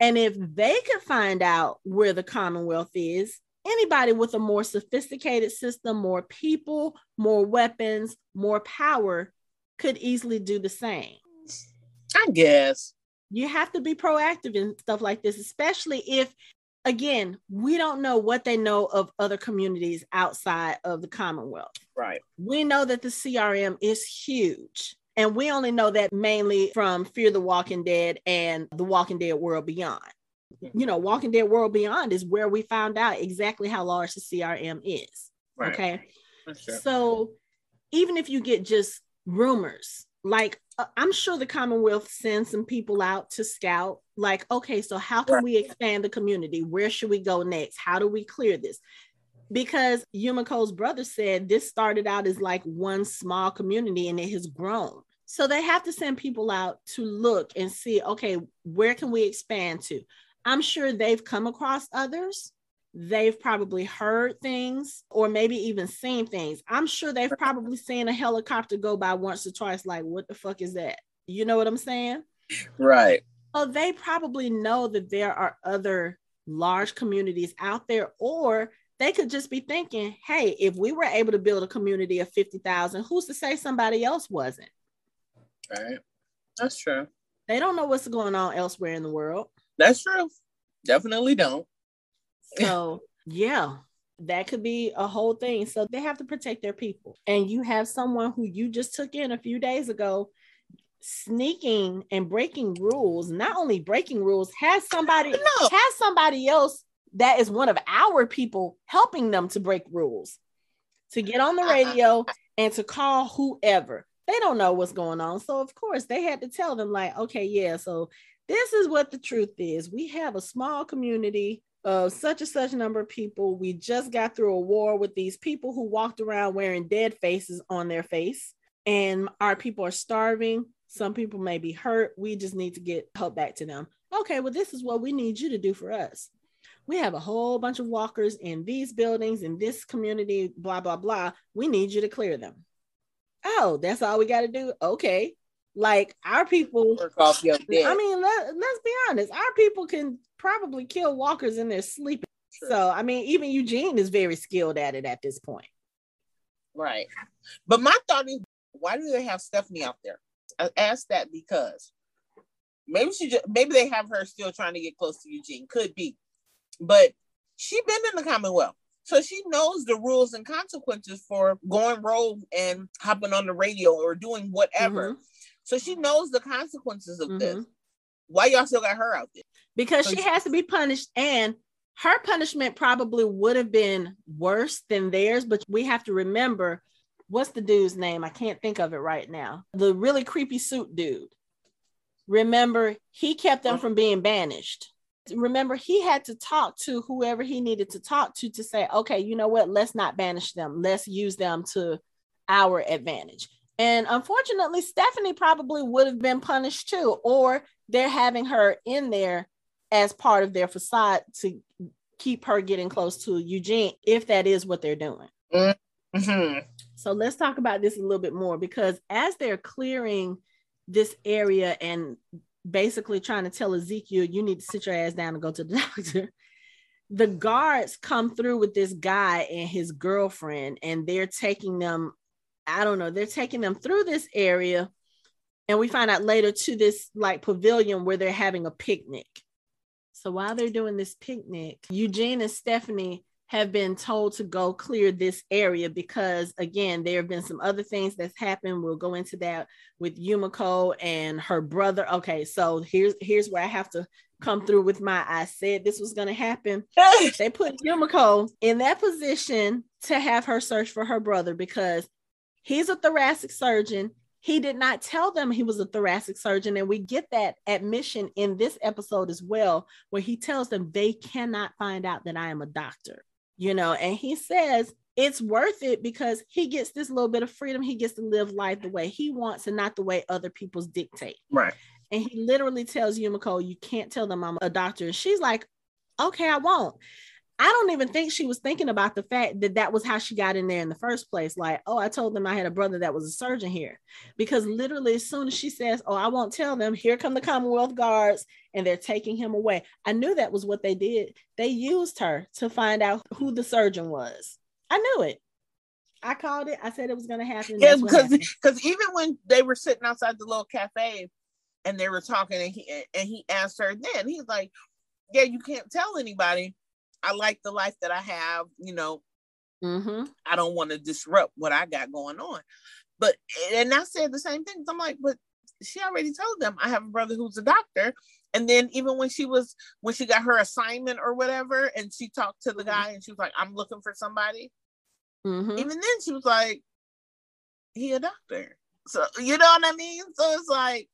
And if they could find out where the Commonwealth is, anybody with a more sophisticated system, more people, more weapons, more power could easily do the same. I guess. You have to be proactive in stuff like this, especially if again, we don't know what they know of other communities outside of the Commonwealth. Right. We know that the CRM is huge. And we only know that mainly from Fear the Walking Dead and The Walking Dead World Beyond. Mm-hmm. You know, Walking Dead World Beyond is where we found out exactly how large the CRM is. Right. Okay. Sure. So even if you get just rumors, like Uh, I'm sure the Commonwealth sends some people out to scout like okay so how can we expand the community? Where should we go next? How do we clear this? Because Yumiko's brother said this started out as like one small community and it has grown. So they have to send people out to look and see okay where can we expand to? I'm sure they've come across others they've probably heard things or maybe even seen things i'm sure they've probably seen a helicopter go by once or twice like what the fuck is that you know what i'm saying right well, they probably know that there are other large communities out there, or they could just be thinking, hey, if we were able to build a community of 50,000, who's to say somebody else wasn't? Right. That's true. They don't know what's going on elsewhere in the world. That's true. Definitely don't. So, yeah, that could be a whole thing. So they have to protect their people. And you have someone who you just took in a few days ago sneaking and breaking rules, not only breaking rules, has somebody no. has somebody else that is one of our people helping them to break rules, to get on the uh-uh. radio and to call whoever. They don't know what's going on. So, of course, they had to tell them, like, okay, yeah, so this is what the truth is. We have a small community of such and such number of people. We just got through a war with these people who walked around wearing dead faces on their face, and our people are starving. Some people may be hurt. We just need to get help back to them. Okay, well, this is what we need you to do for us. We have a whole bunch of walkers in these buildings, in this community, blah, blah, blah. We need you to clear them. Oh, that's all we got to do? Okay. Like our people, I mean, let, let's be honest, our people can probably kill walkers in their sleep. So, I mean, even Eugene is very skilled at it at this point. Right. But my thought is, why do they have Stephanie out there? I asked that because maybe she just, maybe they have her still trying to get close to Eugene. Could be, but she been in the Commonwealth. So she knows the rules and consequences for going rogue and hopping on the radio or doing whatever. Mm-hmm. So she knows the consequences of mm-hmm. this. Why y'all still got her out there? Because so she, she has to be punished and her punishment probably would have been worse than theirs, but we have to remember what's the dude's name? I can't think of it right now. The really creepy suit dude. Remember, he kept them from being banished. Remember, he had to talk to whoever he needed to talk to to say, okay, you know what? Let's not banish them. Let's use them to our advantage. And unfortunately, Stephanie probably would have been punished too, or they're having her in there as part of their facade to keep her getting close to Eugene, if that is what they're doing. Mm-hmm. So let's talk about this a little bit more because as they're clearing this area and basically trying to tell Ezekiel, you need to sit your ass down and go to the doctor. The guards come through with this guy and his girlfriend, and they're taking them I don't know, they're taking them through this area. And we find out later to this like pavilion where they're having a picnic. So while they're doing this picnic, Eugene and Stephanie have been told to go clear this area because again there have been some other things that's happened we'll go into that with yumiko and her brother okay so here's here's where i have to come through with my i said this was going to happen they put yumiko in that position to have her search for her brother because He's a thoracic surgeon. He did not tell them he was a thoracic surgeon. And we get that admission in this episode as well, where he tells them they cannot find out that I am a doctor, you know, and he says it's worth it because he gets this little bit of freedom. He gets to live life the way he wants and not the way other people's dictate. Right. And he literally tells Yumiko, you can't tell them I'm a doctor. And she's like, okay, I won't. I don't even think she was thinking about the fact that that was how she got in there in the first place. Like, oh, I told them I had a brother that was a surgeon here. Because literally, as soon as she says, oh, I won't tell them, here come the Commonwealth Guards and they're taking him away. I knew that was what they did. They used her to find out who the surgeon was. I knew it. I called it. I said it was going to happen. Yeah, because because even when they were sitting outside the little cafe and they were talking, and he and he asked her then, he's like, "Yeah, you can't tell anybody." I like the life that I have, you know. Mm-hmm. I don't want to disrupt what I got going on. But and I said the same thing. I'm like, but she already told them I have a brother who's a doctor. And then even when she was when she got her assignment or whatever, and she talked to the mm-hmm. guy and she was like, I'm looking for somebody. Mm-hmm. Even then she was like, he a doctor. So you know what I mean? So it's like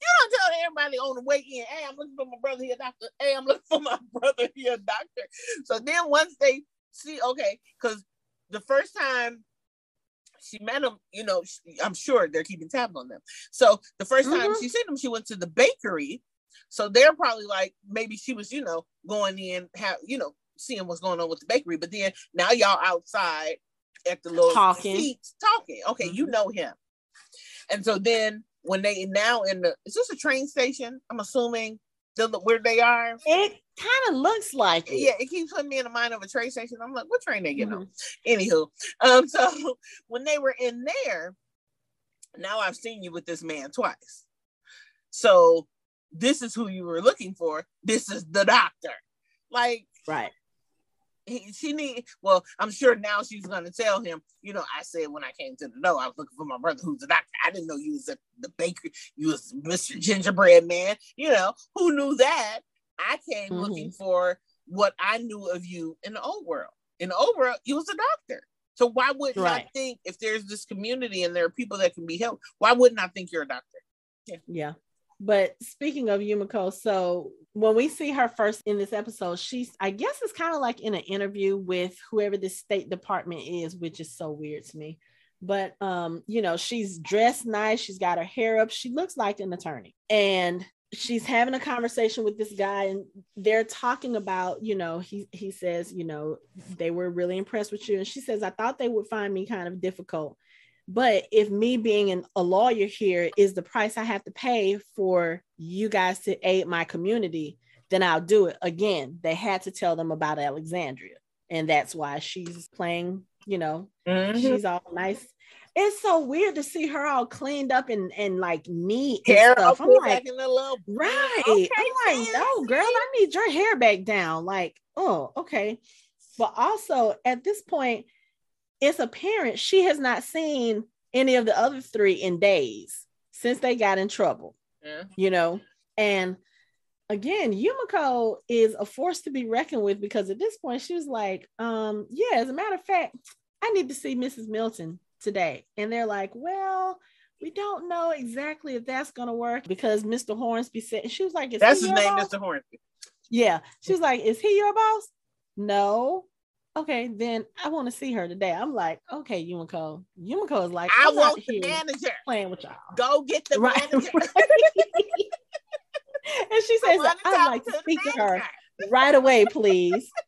you don't tell everybody on the way in, hey, I'm looking for my brother here, doctor. Hey, I'm looking for my brother here, doctor. So then once they see, okay, because the first time she met him, you know, she, I'm sure they're keeping tabs on them. So the 1st time mm-hmm. she seen him, she went to the bakery. So they're probably like, maybe she was, you know, going in, have, you know, seeing what's going on with the bakery. But then now y'all outside at the little talking. seats talking. Okay, mm-hmm. you know him. And so then when they now in the is this a train station? I'm assuming the, where they are. It kind of looks like it. Yeah, it keeps putting me in the mind of a train station. I'm like, what train they get mm-hmm. on? Anywho, um, so when they were in there, now I've seen you with this man twice. So this is who you were looking for. This is the doctor. Like, right he, she need well i'm sure now she's going to tell him you know i said when i came to the door i was looking for my brother who's a doctor i didn't know you was at the bakery you was mr gingerbread man you know who knew that i came mm-hmm. looking for what I knew of you in the old world. In the old world, you was a doctor. So why wouldn't right. I think if there's this community and there are people that can be helped, why wouldn't I think you're a doctor? Yeah. Yeah. But speaking of Yumiko, so when we see her first in this episode, she's I guess it's kind of like in an interview with whoever the State Department is, which is so weird to me. But um, you know, she's dressed nice, she's got her hair up, she looks like an attorney. And she's having a conversation with this guy and they're talking about you know he he says you know they were really impressed with you and she says i thought they would find me kind of difficult but if me being an, a lawyer here is the price i have to pay for you guys to aid my community then i'll do it again they had to tell them about alexandria and that's why she's playing you know mm-hmm. she's all nice it's so weird to see her all cleaned up and, and like neat hair stuff. I'm like, little, right. Okay, I'm like, no, girl, I need your hair back down. Like, oh, okay. But also at this point, it's apparent she has not seen any of the other three in days since they got in trouble. Yeah. You know, and again, Yumiko is a force to be reckoned with because at this point she was like, um, yeah, as a matter of fact, I need to see Mrs. Milton today. And they're like, well, we don't know exactly if that's going to work because Mr. Hornsby said, she was like, that's his name, boss? Mr. Hornsby. Yeah. She was like, is he your boss? No. Okay, then I want to see her today. I'm like, okay, Yumiko. Yumiko is like, I want the manager playing with y'all. Go get the right, manager. Right. and she says, I'd like to, to speak to her right away, please.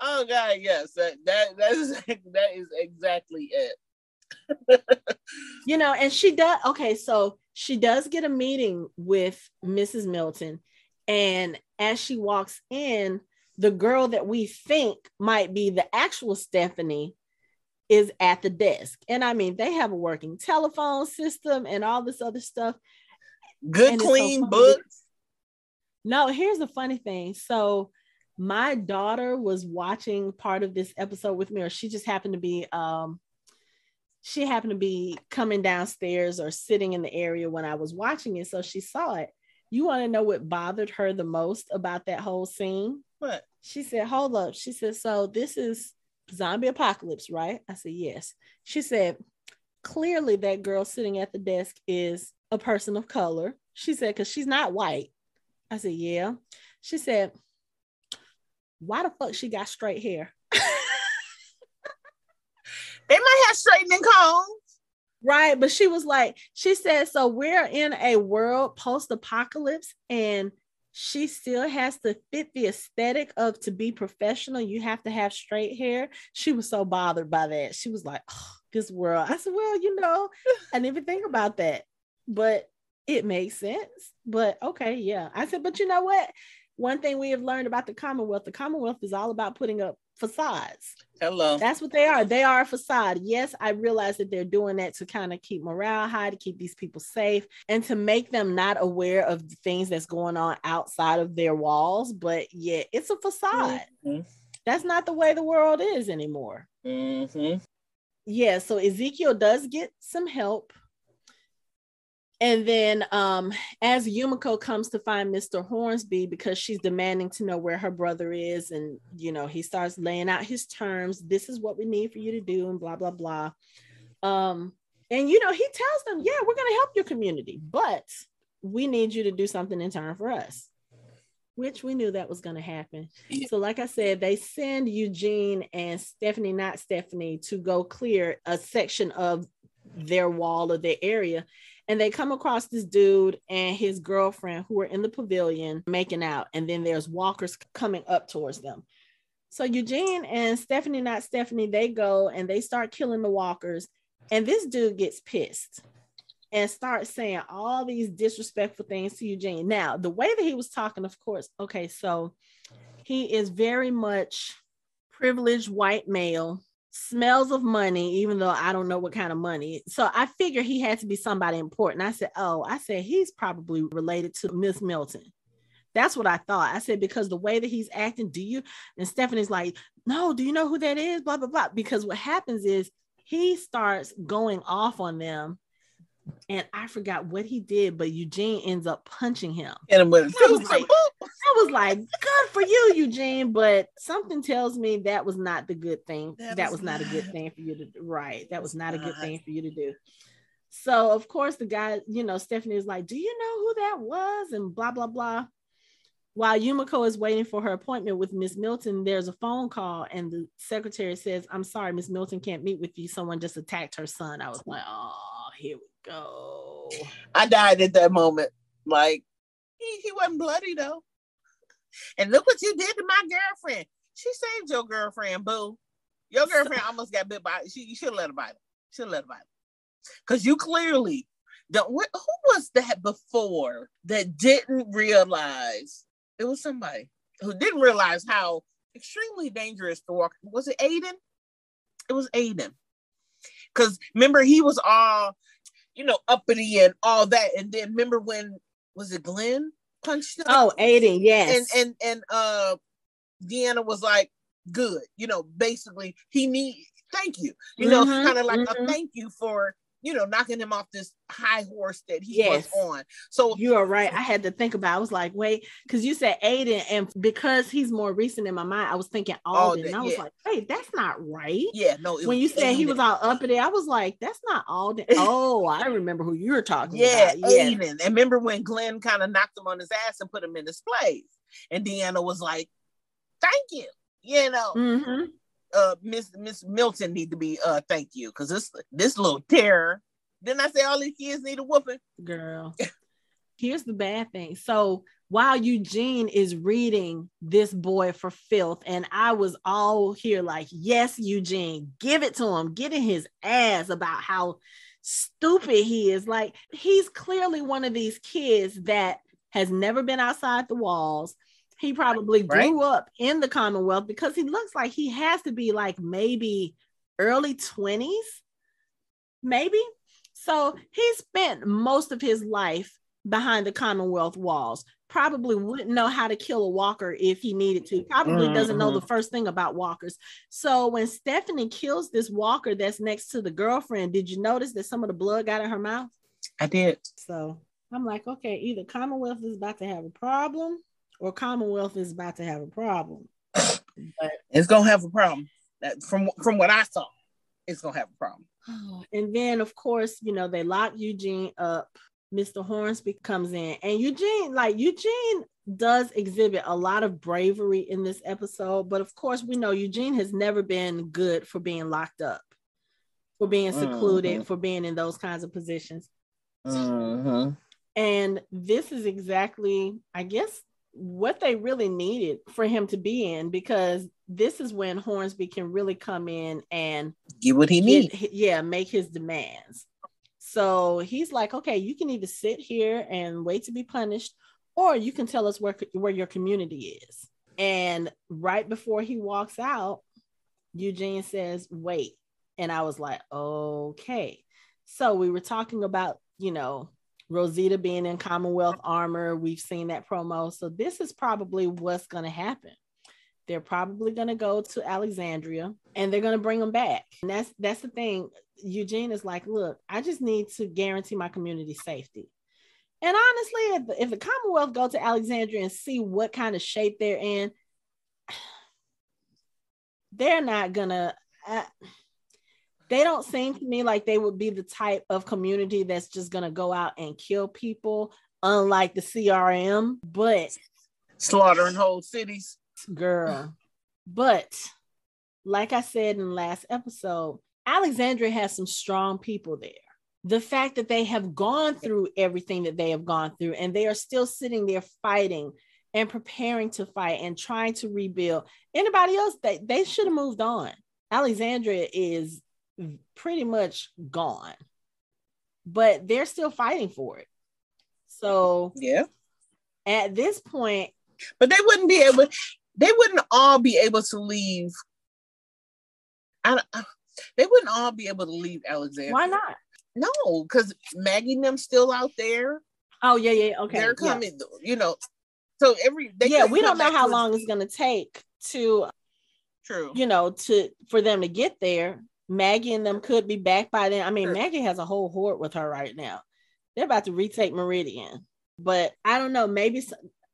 Oh God, yes, that that that is that is exactly it. you know, and she does. Okay, so she does get a meeting with Mrs. Milton, and as she walks in, the girl that we think might be the actual Stephanie is at the desk. And I mean, they have a working telephone system and all this other stuff. Good, clean so books. No, here's the funny thing. So my daughter was watching part of this episode with me, or she just happened to be um she happened to be coming downstairs or sitting in the area when I was watching it. So she saw it. You want to know what bothered her the most about that whole scene? What? She said, Hold up. She said, So this is zombie apocalypse, right? I said, Yes. She said, Clearly, that girl sitting at the desk is a person of color. She said, Because she's not white. I said, Yeah. She said, why the fuck she got straight hair? they might have straightening combs. Right. But she was like, she said, so we're in a world post apocalypse and she still has to fit the aesthetic of to be professional. You have to have straight hair. She was so bothered by that. She was like, oh, this world. I said, well, you know, I didn't even think about that, but it makes sense. But okay, yeah. I said, but you know what? one thing we have learned about the Commonwealth, the Commonwealth is all about putting up facades. Hello. That's what they are. They are a facade. Yes, I realize that they're doing that to kind of keep morale high, to keep these people safe, and to make them not aware of the things that's going on outside of their walls. But yeah, it's a facade. Mm-hmm. That's not the way the world is anymore. Mm-hmm. Yeah, so Ezekiel does get some help and then um, as Yumiko comes to find Mr. Hornsby because she's demanding to know where her brother is, and you know, he starts laying out his terms. This is what we need for you to do, and blah blah blah. Um, and you know, he tells them, Yeah, we're gonna help your community, but we need you to do something in turn for us. Which we knew that was going to happen. So, like I said, they send Eugene and Stephanie, not Stephanie, to go clear a section of their wall or their area and they come across this dude and his girlfriend who are in the pavilion making out and then there's walkers coming up towards them. So eugene and stephanie not stephanie they go and they start killing the walkers and this dude gets pissed and starts saying all these disrespectful things to eugene. Now the way that he was talking of course okay so he is very much privileged white male smells of money, even though I don't know what kind of money. So I figure he had to be somebody important. I said, Oh, I said, he's probably related to Miss Milton. That's what I thought. I said, because the way that he's acting, do you? And Stephanie's like, No, do you know who that is? Blah, blah, blah. Because what happens is he starts going off on them and I forgot what he did, but Eugene ends up punching him. And I was, like, I was like, good for you, Eugene. But something tells me that was not the good thing. That, that was, was not, not, a good thing for you to do. Right. That was not, not a good thing for you to do. So of course the guy, you know, Stephanie is like, Do you know who that was? And blah, blah, blah. While Yumiko is waiting for her appointment with Miss Milton, there's a phone call, and the secretary says, I'm sorry, Miss Milton can't meet with you. Someone just attacked her son. I was like, Oh, here we go. I died at that moment. Like, he, he wasn't bloody though. And look what you did to my girlfriend. She saved your girlfriend, boo. Your girlfriend almost got bit by she you should have let her bite. Should have let her bite. Cause you clearly don't who was that before that didn't realize it was somebody who didn't realize how extremely dangerous the walk was it Aiden? It was Aiden. Cause remember he was all you know, uppity and all that. And then remember when was it Glenn punched him? Oh, Aiden, yes. And and and uh Deanna was like, good, you know, basically he need thank you. You know, mm-hmm, kind of like mm-hmm. a thank you for you know, knocking him off this high horse that he yes. was on. So you are right. I had to think about. I was like, wait, because you said Aiden, and because he's more recent in my mind, I was thinking Alden. Alden and I was yeah. like, wait, that's not right. Yeah, no. When you said he was all up in there, I was like, that's not Alden. oh, I remember who you were talking yeah, about. Yeah, Aiden. And remember when Glenn kind of knocked him on his ass and put him in his place, and Deanna was like, "Thank you," you know. Mm-hmm uh Miss Miss Milton need to be uh thank you because this this little terror. Didn't I say all these kids need a whooping? Girl. Here's the bad thing. So while Eugene is reading this boy for filth, and I was all here like, yes, Eugene, give it to him, get in his ass about how stupid he is. Like, he's clearly one of these kids that has never been outside the walls, he probably grew right? up in the Commonwealth because he looks like he has to be like maybe early 20s, maybe. So he spent most of his life behind the Commonwealth walls. Probably wouldn't know how to kill a walker if he needed to. Probably mm-hmm. doesn't know the mm-hmm. first thing about walkers. So when Stephanie kills this walker that's next to the girlfriend, did you notice that some of the blood got in her mouth? I did. So I'm like, okay, either Commonwealth is about to have a problem or Commonwealth is about to have a problem. But it's gonna have a problem. That from from what I saw, it's gonna have a problem. And then of course, you know, they lock Eugene up. Mr. Hornsby comes in, and Eugene, like Eugene does exhibit a lot of bravery in this episode, but of course, we know Eugene has never been good for being locked up, for being secluded, mm-hmm. for being in those kinds of positions. Mm-hmm. And this is exactly, I guess, what they really needed for him to be in because this is when Hornsby can really come in and get what he needs. Yeah, make his demands. So he's like, okay, you can either sit here and wait to be punished, or you can tell us where where your community is. And right before he walks out, Eugene says, wait. And I was like, okay. So we were talking about, you know, Rosita being in Commonwealth armor. We've seen that promo. So this is probably what's going to happen. They're probably going to go to Alexandria and they're going to bring them back. And that's that's the thing. Eugene is like, look, I just need to guarantee my community safety. And honestly, if the, if the Commonwealth go to Alexandria and see what kind of shape they're in, they're not gonna. Uh, they don't seem to me like they would be the type of community that's just going to go out and kill people, unlike the CRM, but slaughtering whole cities. Girl. But like I said in the last episode, Alexandria has some strong people there. The fact that they have gone through everything that they have gone through and they are still sitting there fighting and preparing to fight and trying to rebuild. Anybody else, they, they should have moved on. Alexandria is pretty much gone, but they're still fighting for it. So, yeah, at this point, but they wouldn't be able, they wouldn't all be able to leave. I, they wouldn't all be able to leave Alexandria. Why not? No, because Maggie and them still out there. Oh yeah, yeah, okay. They're coming, you know. So every yeah, we don't know how long it's gonna take to true, you know, to for them to get there Maggie and them could be back by then. I mean, Maggie has a whole horde with her right now. They're about to retake Meridian, but I don't know. Maybe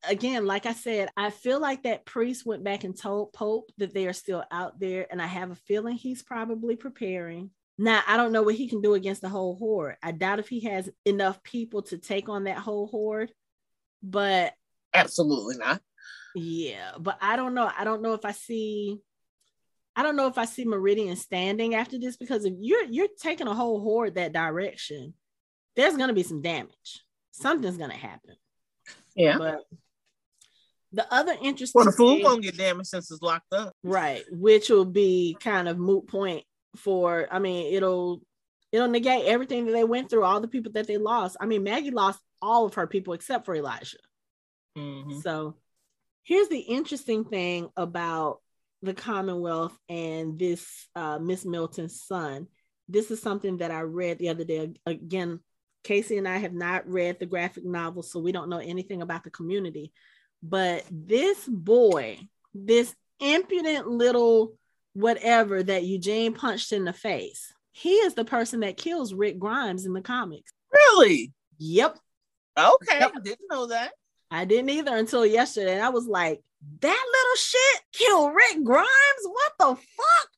again, like I said, I feel like that priest went back and told Pope that they are still out there, and I have a feeling he's probably preparing. Now, I don't know what he can do against the whole horde. I doubt if he has enough people to take on that whole horde, but absolutely not. Yeah, but I don't know. I don't know if I see I don't know if I see Meridian standing after this because if you're you're taking a whole horde that direction, there's gonna be some damage. Something's gonna happen. Yeah. But the other interesting Well, the food won't get damaged since it's locked up. Right. Which will be kind of moot point for I mean, it'll it'll negate everything that they went through, all the people that they lost. I mean, Maggie lost all of her people except for Elijah. Mm-hmm. So here's the interesting thing about the Commonwealth and this uh, Miss Milton's son. This is something that I read the other day. Again, Casey and I have not read the graphic novel, so we don't know anything about the community. But this boy, this impudent little whatever that Eugene punched in the face, he is the person that kills Rick Grimes in the comics. Really? Yep. Okay, yep. I didn't know that. I didn't either until yesterday. And I was like, that little shit killed Rick Grimes? What the fuck?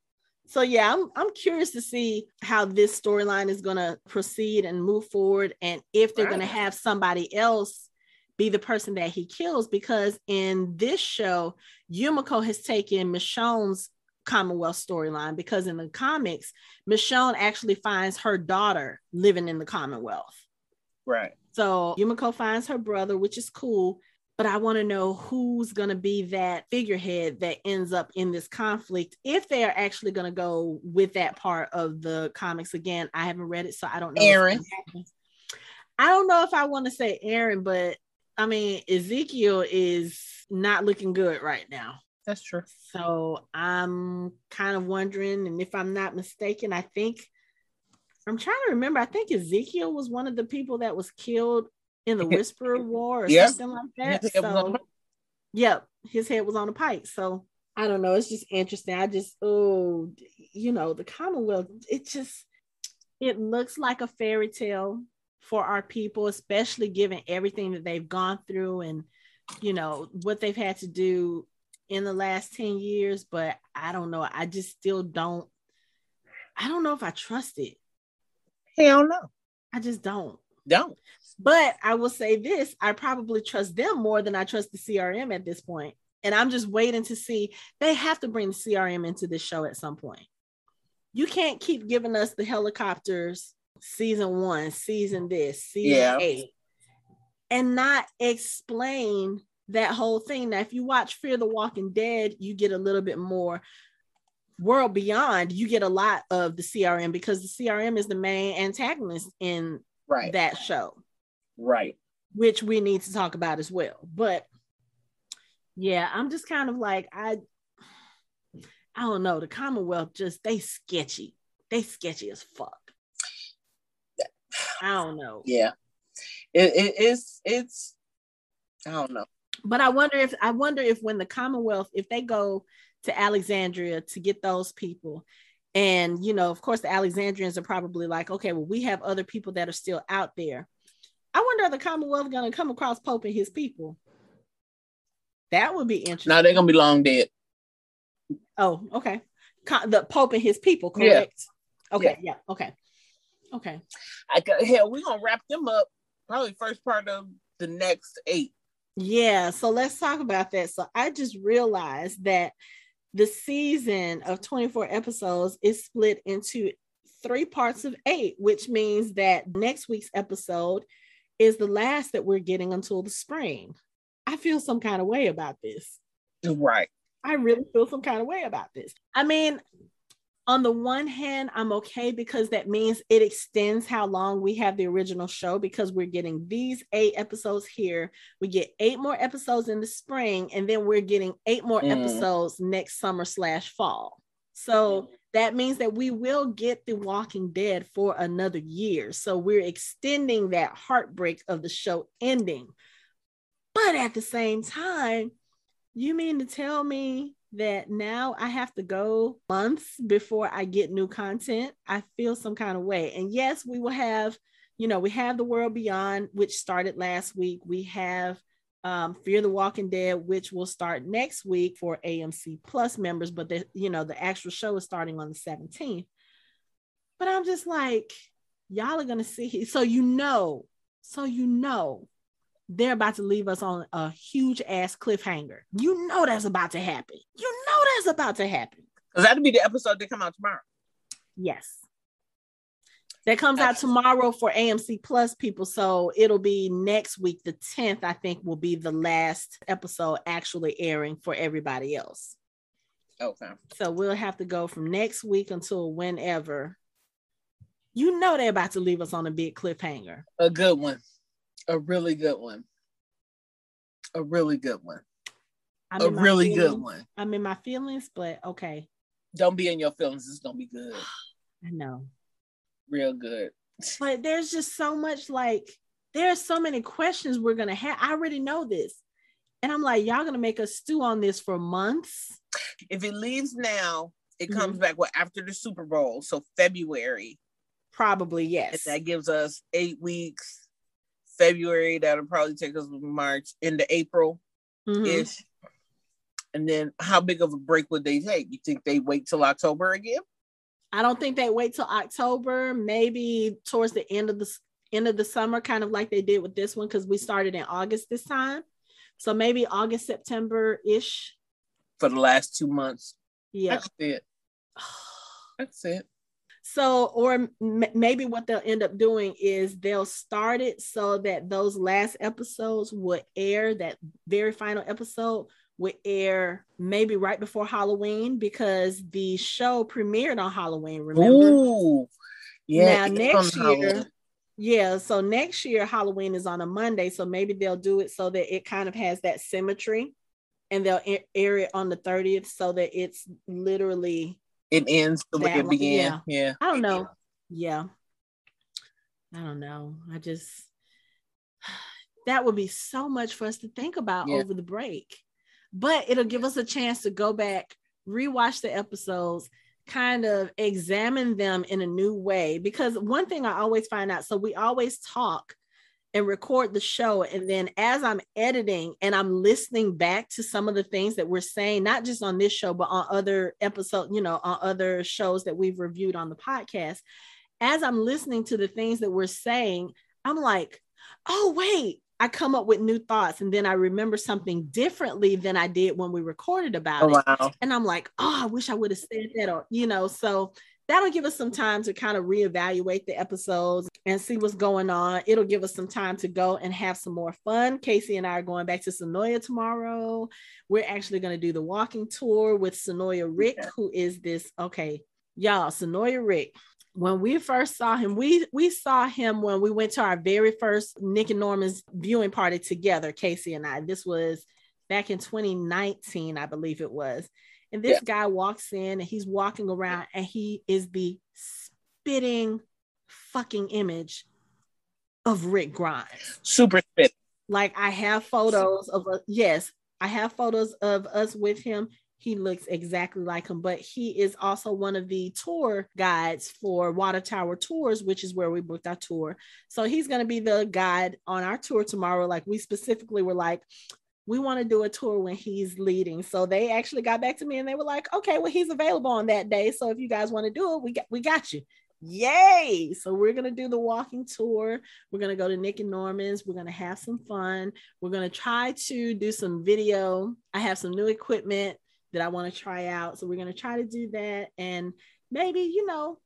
So yeah, I'm I'm curious to see how this storyline is gonna proceed and move forward, and if they're right. gonna have somebody else be the person that he kills, because in this show, Yumiko has taken Michonne's Commonwealth storyline because in the comics, Michonne actually finds her daughter living in the Commonwealth. Right. So Yumiko finds her brother, which is cool but I want to know who's going to be that figurehead that ends up in this conflict if they are actually going to go with that part of the comics. Again, I haven't read it, so I don't know. Aaron. I don't know if I want to say Aaron, but I mean, Ezekiel is not looking good right now. That's true. So I'm kind of wondering, and if I'm not mistaken, I think I'm trying to remember. I think Ezekiel was one of the people that was killed in the Whisperer War or yep. something like that. So, yep, his head was on a pike. So I don't know. It's just interesting. I just oh, you know, the Commonwealth. It just it looks like a fairy tale for our people, especially given everything that they've gone through and you know what they've had to do in the last 10 years but i don't know i just still don't i don't know if i trust it hell no i just don't don't but I will say this I probably trust them more than I trust the CRM at this point. And I'm just waiting to see. They have to bring the CRM into this show at some point. You can't keep giving us the helicopters season one, season this, season yeah. eight, and not explain that whole thing. Now, if you watch Fear the Walking Dead, you get a little bit more. World Beyond, you get a lot of the CRM because the CRM is the main antagonist in right. that show. Right. Which we need to talk about as well. But yeah, I'm just kind of like, I I don't know. The Commonwealth just they sketchy. They sketchy as fuck. I don't know. Yeah. It, it, it's it's I don't know. But I wonder if I wonder if when the Commonwealth, if they go to Alexandria to get those people, and you know, of course, the Alexandrians are probably like, okay, well, we have other people that are still out there. Wonder the Commonwealth going to come across Pope and his people. That would be interesting. Now they're gonna be long dead. Oh, okay. The Pope and his people, correct? Yeah. Okay, yeah. yeah, okay, okay. I got hell. We're gonna wrap them up probably first part of the next eight. Yeah, so let's talk about that. So I just realized that the season of 24 episodes is split into three parts of eight, which means that next week's episode is the last that we're getting until the spring. I feel some kind of way about this. Right. I really feel some kind of way about this. I mean, on the one hand, I'm okay because that means it extends how long we have the original show because we're getting these eight episodes here. We get eight more episodes in the spring, and then we're getting eight more mm. episodes next summer slash fall. So that means that we will get The Walking Dead for another year. So we're extending that heartbreak of the show ending. But at the same time, you mean to tell me that now I have to go months before I get new content, I feel some kind of way. And yes, we will have, you know, we have The World Beyond, which started last week. We have um, Fear the Walking Dead, which will start next week for AMC Plus members, but the you know the actual show is starting on the 17th. But I'm just like, y'all are gonna see. So you know, so you know they're about to leave us on a huge ass cliffhanger. You know that's about to happen. You know that's about to happen. Because that'll be the episode that come out tomorrow. Yes. That comes out tomorrow for AMC Plus people. So it'll be next week, the 10th, I think, will be the last episode actually airing for everybody else. Oh, okay. So we'll have to go from next week until whenever. You know they're about to leave us on a big cliffhanger. A good one a really good one. A really good one. I'm a really feelings. good one. I'm in my feelings, but okay. Don't be in your feelings. It's gonna be good. I know. Real good. But there's just so much like there's so many questions we're gonna have. I already know this. And I'm like, y'all gonna make us stew on this for months. If it leaves now, it comes mm-hmm. back well after the Super Bowl. So February. Probably, yes. And that gives us eight weeks February. That'll probably take us March into April ish. Mm-hmm. And then how big of a break would they take? You think they wait till October again? I don't think they wait till October. Maybe towards the end of the end of the summer, kind of like they did with this one, because we started in August this time. So maybe August, September ish. For the last two months. Yeah. That's it. That's it. So, or m- maybe what they'll end up doing is they'll start it so that those last episodes would air, that very final episode would air maybe right before Halloween because the show premiered on Halloween, remember? Ooh, yeah. Now, next year, Halloween. yeah, so next year, Halloween is on a Monday. So maybe they'll do it so that it kind of has that symmetry and they'll air it on the 30th so that it's literally it ends the way it began. Yeah. yeah. I don't know. Yeah. I don't know. I just that would be so much for us to think about yeah. over the break. But it'll give us a chance to go back, rewatch the episodes, kind of examine them in a new way. Because one thing I always find out, so we always talk and record the show. And then as I'm editing and I'm listening back to some of the things that we're saying, not just on this show, but on other episodes, you know, on other shows that we've reviewed on the podcast, as I'm listening to the things that we're saying, I'm like, oh, wait, I come up with new thoughts and then I remember something differently than I did when we recorded about oh, it. Wow. And I'm like, oh, I wish I would have said that or you know, so that'll give us some time to kind of reevaluate the episodes and see what's going on. It'll give us some time to go and have some more fun. Casey and I are going back to Senoia tomorrow. We're actually going to do the walking tour with Senoia Rick, who is this okay, y'all. Senoia Rick. When we first saw him, we we saw him when we went to our very first Nick and Norman's viewing party together, Casey and I. This was back in 2019, I believe it was. And this yeah. guy walks in and he's walking around and he is the spitting fucking image of Rick Grimes. Super spit. Like I have photos of a yes, I have photos of us with him. He looks exactly like him, but he is also one of the tour guides for Water Tower Tours, which is where we booked our tour. So he's going to be the guide on our tour tomorrow. Like we specifically were like, we want to do a tour when he's leading. So they actually got back to me and they were like, okay, well, he's available on that day. So if you guys want to do it, we got we got you. Yay! So we're gonna do the walking tour. We're gonna go to Nick and Norman's. We're gonna have some fun. We're gonna try to do some video. I have some new equipment that I want to try out. So we're gonna try to do that. And maybe, you know,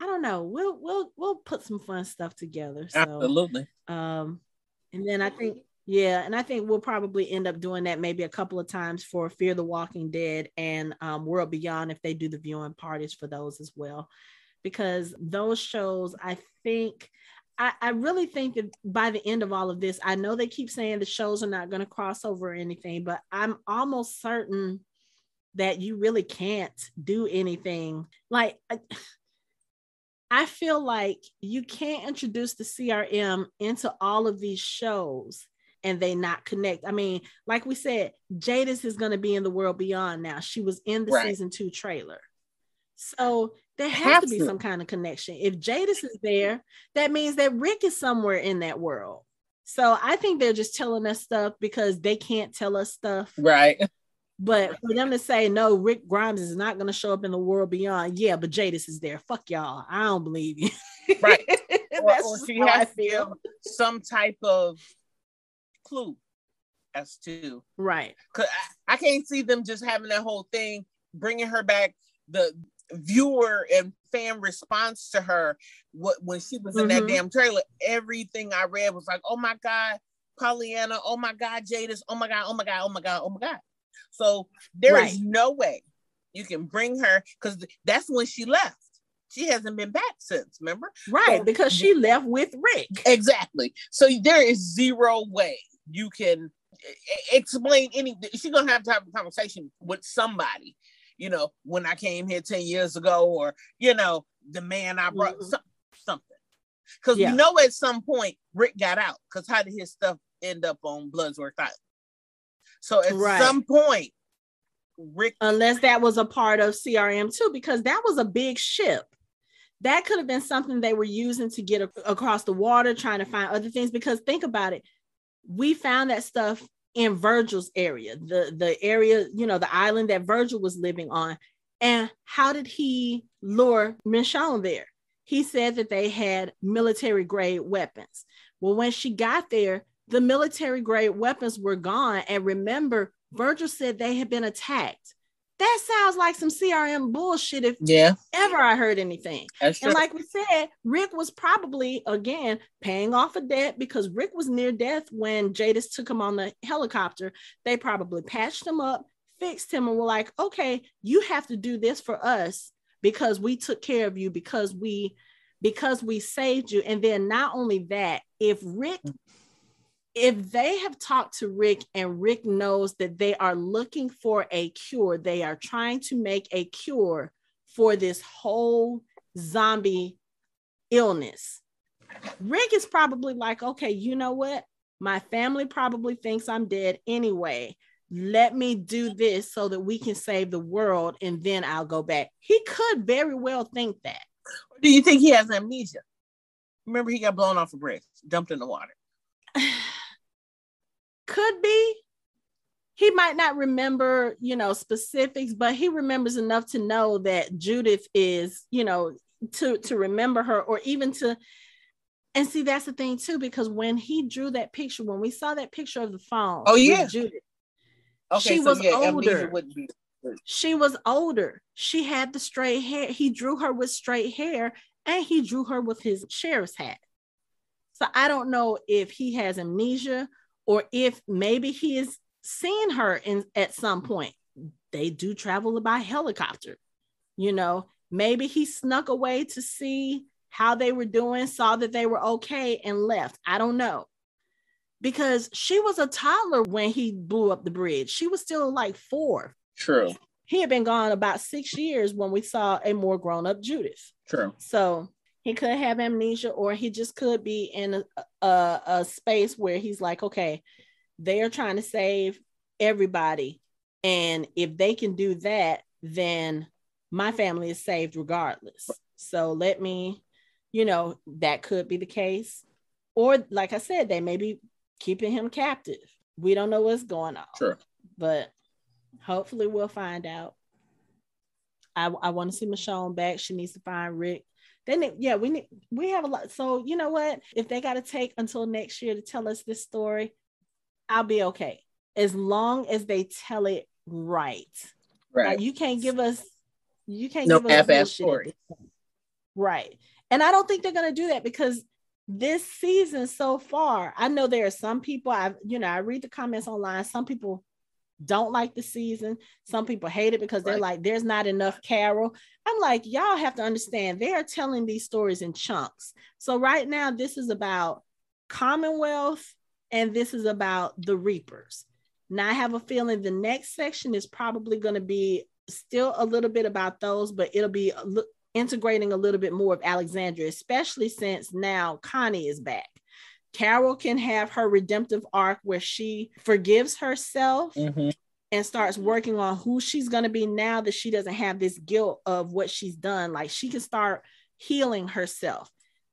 I don't know. We'll we'll we'll put some fun stuff together. So, Absolutely. Um, and then I think yeah, and I think we'll probably end up doing that maybe a couple of times for Fear the Walking Dead and um, World Beyond if they do the viewing parties for those as well. Because those shows, I think, I, I really think that by the end of all of this, I know they keep saying the shows are not going to cross over or anything, but I'm almost certain that you really can't do anything. Like, I, I feel like you can't introduce the CRM into all of these shows and they not connect. I mean, like we said, Jadis is going to be in the world beyond now. She was in the right. season two trailer. So there has to be some kind of connection. If Jadis is there, that means that Rick is somewhere in that world. So I think they're just telling us stuff because they can't tell us stuff. Right. But for them to say no, Rick Grimes is not going to show up in the world beyond. Yeah, but Jadis is there. Fuck y'all. I don't believe you. Right. or, or she has feel. some type of clue as to right. Cause I, I can't see them just having that whole thing, bringing her back. The viewer and fan response to her what when she was in mm-hmm. that damn trailer everything i read was like oh my god pollyanna oh my god jadis oh my god oh my god oh my god oh my god so there right. is no way you can bring her because that's when she left she hasn't been back since remember right so, because she left with rick exactly so there is zero way you can explain anything she's gonna have to have a conversation with somebody you know, when I came here 10 years ago, or, you know, the man I brought, mm-hmm. something. Because yeah. we know at some point Rick got out. Because how did his stuff end up on Bloodsworth Island? So at right. some point, Rick. Unless that was a part of CRM too, because that was a big ship. That could have been something they were using to get a- across the water, trying to find other things. Because think about it, we found that stuff in Virgil's area, the the area, you know, the island that Virgil was living on. And how did he lure Michonne there? He said that they had military grade weapons. Well, when she got there, the military grade weapons were gone. And remember, Virgil said they had been attacked. That sounds like some CRM bullshit if yeah. ever I heard anything. and like we said, Rick was probably again paying off a debt because Rick was near death when Jadis took him on the helicopter. They probably patched him up, fixed him, and were like, okay, you have to do this for us because we took care of you, because we because we saved you. And then not only that, if Rick if they have talked to Rick and Rick knows that they are looking for a cure, they are trying to make a cure for this whole zombie illness. Rick is probably like, okay, you know what? My family probably thinks I'm dead anyway. Let me do this so that we can save the world and then I'll go back. He could very well think that. Do you think he has amnesia? Remember, he got blown off a bridge, dumped in the water. could be. He might not remember you know specifics but he remembers enough to know that judith is you know to to remember her or even to and see that's the thing too because when he drew that picture when we saw that picture of the phone oh yeah. Judith okay, she so was yeah, older. she was older. She had the straight hair. He drew her with straight hair and he drew her with his sheriff's hat. So i don't know if he has amnesia or if maybe he has seen her in at some point. They do travel by helicopter, you know. Maybe he snuck away to see how they were doing, saw that they were okay, and left. I don't know. Because she was a toddler when he blew up the bridge. She was still like four. True. He had been gone about six years when we saw a more grown up Judith. True. So he could have amnesia or he just could be in a, a, a space where he's like okay they are trying to save everybody. And if they can do that then my family is saved regardless. So let me you know that could be the case. Or like i said they may be keeping him captive. We don't know what's going on. Sure. But hopefully we'll find out. I, I want to see Michonne back. She needs to find Rick. Then yeah, we need we have a lot. So you know what? If they got to take until next year to tell us this story, I'll be okay as long as they tell it right. Right. Like, you can't give us you can't no give us story. Right. And I don't think they're gonna do that because this season so far, I know there are some people I've you know I read the comments online. Some people don't like the season. Some people hate it because they're right. like, there's not enough Carol. I'm like, y'all have to understand they are telling these stories in chunks. So right now, this is about Commonwealth and this is about the Reapers. Now I have a feeling the next section is probably going to be still a little bit about those, but it'll be integrating a little bit more of Alexandria, especially since now Connie is back. Carol can have her redemptive arc where she forgives herself Mhm. and starts working on who she's going to be now that she doesn't have this guilt of what she's done. Like she can start healing herself.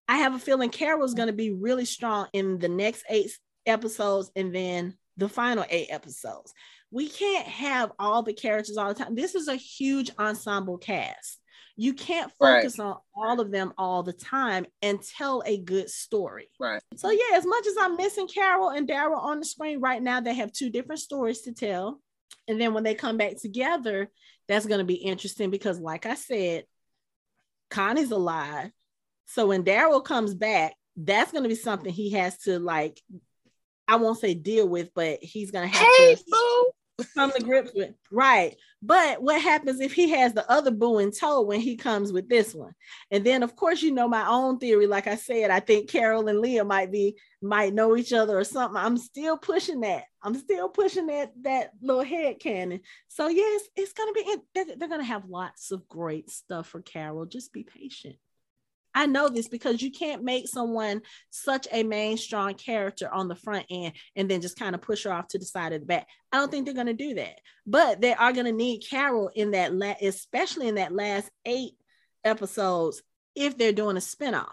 I have a feeling Carol's going to be really strong in the next eight episodes and then the final eight episodes. We can't have all the characters all the time. This is a huge ensemble cast. You can't Right. focus on all of them all the time and tell a good story. Right. So yeah, as much as I'm missing Carol and Daryl on the screen right now, they have two different stories to tell. And then when they come back together, that's going to be interesting because, like I said, Connie's alive. So when Daryl comes back, that's going to be something he has to like. I won't say deal with, but he's going to have Hey, to boo. come to grips with. Right. But what happens if he has the other boo in tow when he comes with this one? And then, of course, you know my own theory. Like I said, I think Carol and Leah might be might know each other or something. I'm still pushing that. I'm still pushing that that little head canon. So yes, it's gonna be. They're, gonna have lots of great stuff for Carol. Just be patient. I know this because you can't make someone such a main strong character on the front end and then just kind of push her off to the side of the back. I don't think they're going to do that. But they are going to need Carol in that, la- especially in that last eight episodes, if they're doing a spinoff,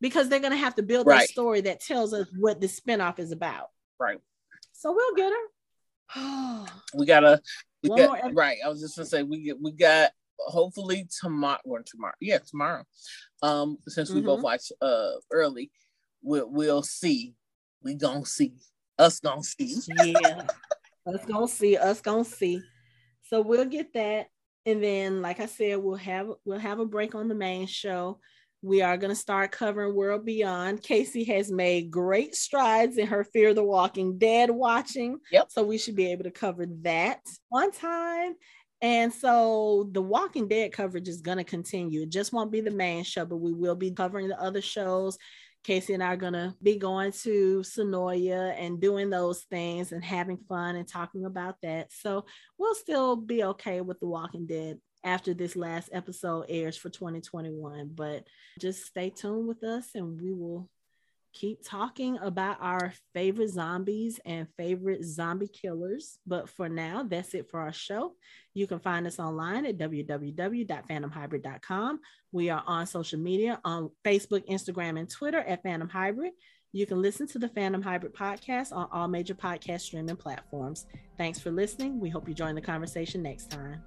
because they're going to have to build Right. that story that tells us what the spinoff is about. Right. So we'll get her. We gotta. We got, right. I was just gonna say we get we got hopefully tomorrow or tomorrow. Yeah, tomorrow. Um, since we both Mhm. watch uh early, we'll we'll see. We gonna see. Us gonna see. yeah us gonna see us gonna see so we'll get that and then like i said we'll have we'll have a break on the main show we are going to start covering world beyond casey has made great strides in her fear of the walking dead watching Yep. so we should be able to cover that on time and so the walking dead coverage is going to continue it just won't be the main show but we will be covering the other shows Casey and I are going to be going to Senoia and doing those things and having fun and talking about that. So we'll still be okay with The Walking Dead after this last episode airs for 2021. But just stay tuned with us and we will keep talking about our favorite zombies and favorite zombie killers. But for now, that's it for our show. You can find us online at www.fandomhybrid.com. We are on social media on Facebook, Instagram, and Twitter at Fandom Hybrid. You can listen to the Fandom Hybrid podcast on all major podcast streaming platforms. Thanks for listening. We hope you join the conversation next time.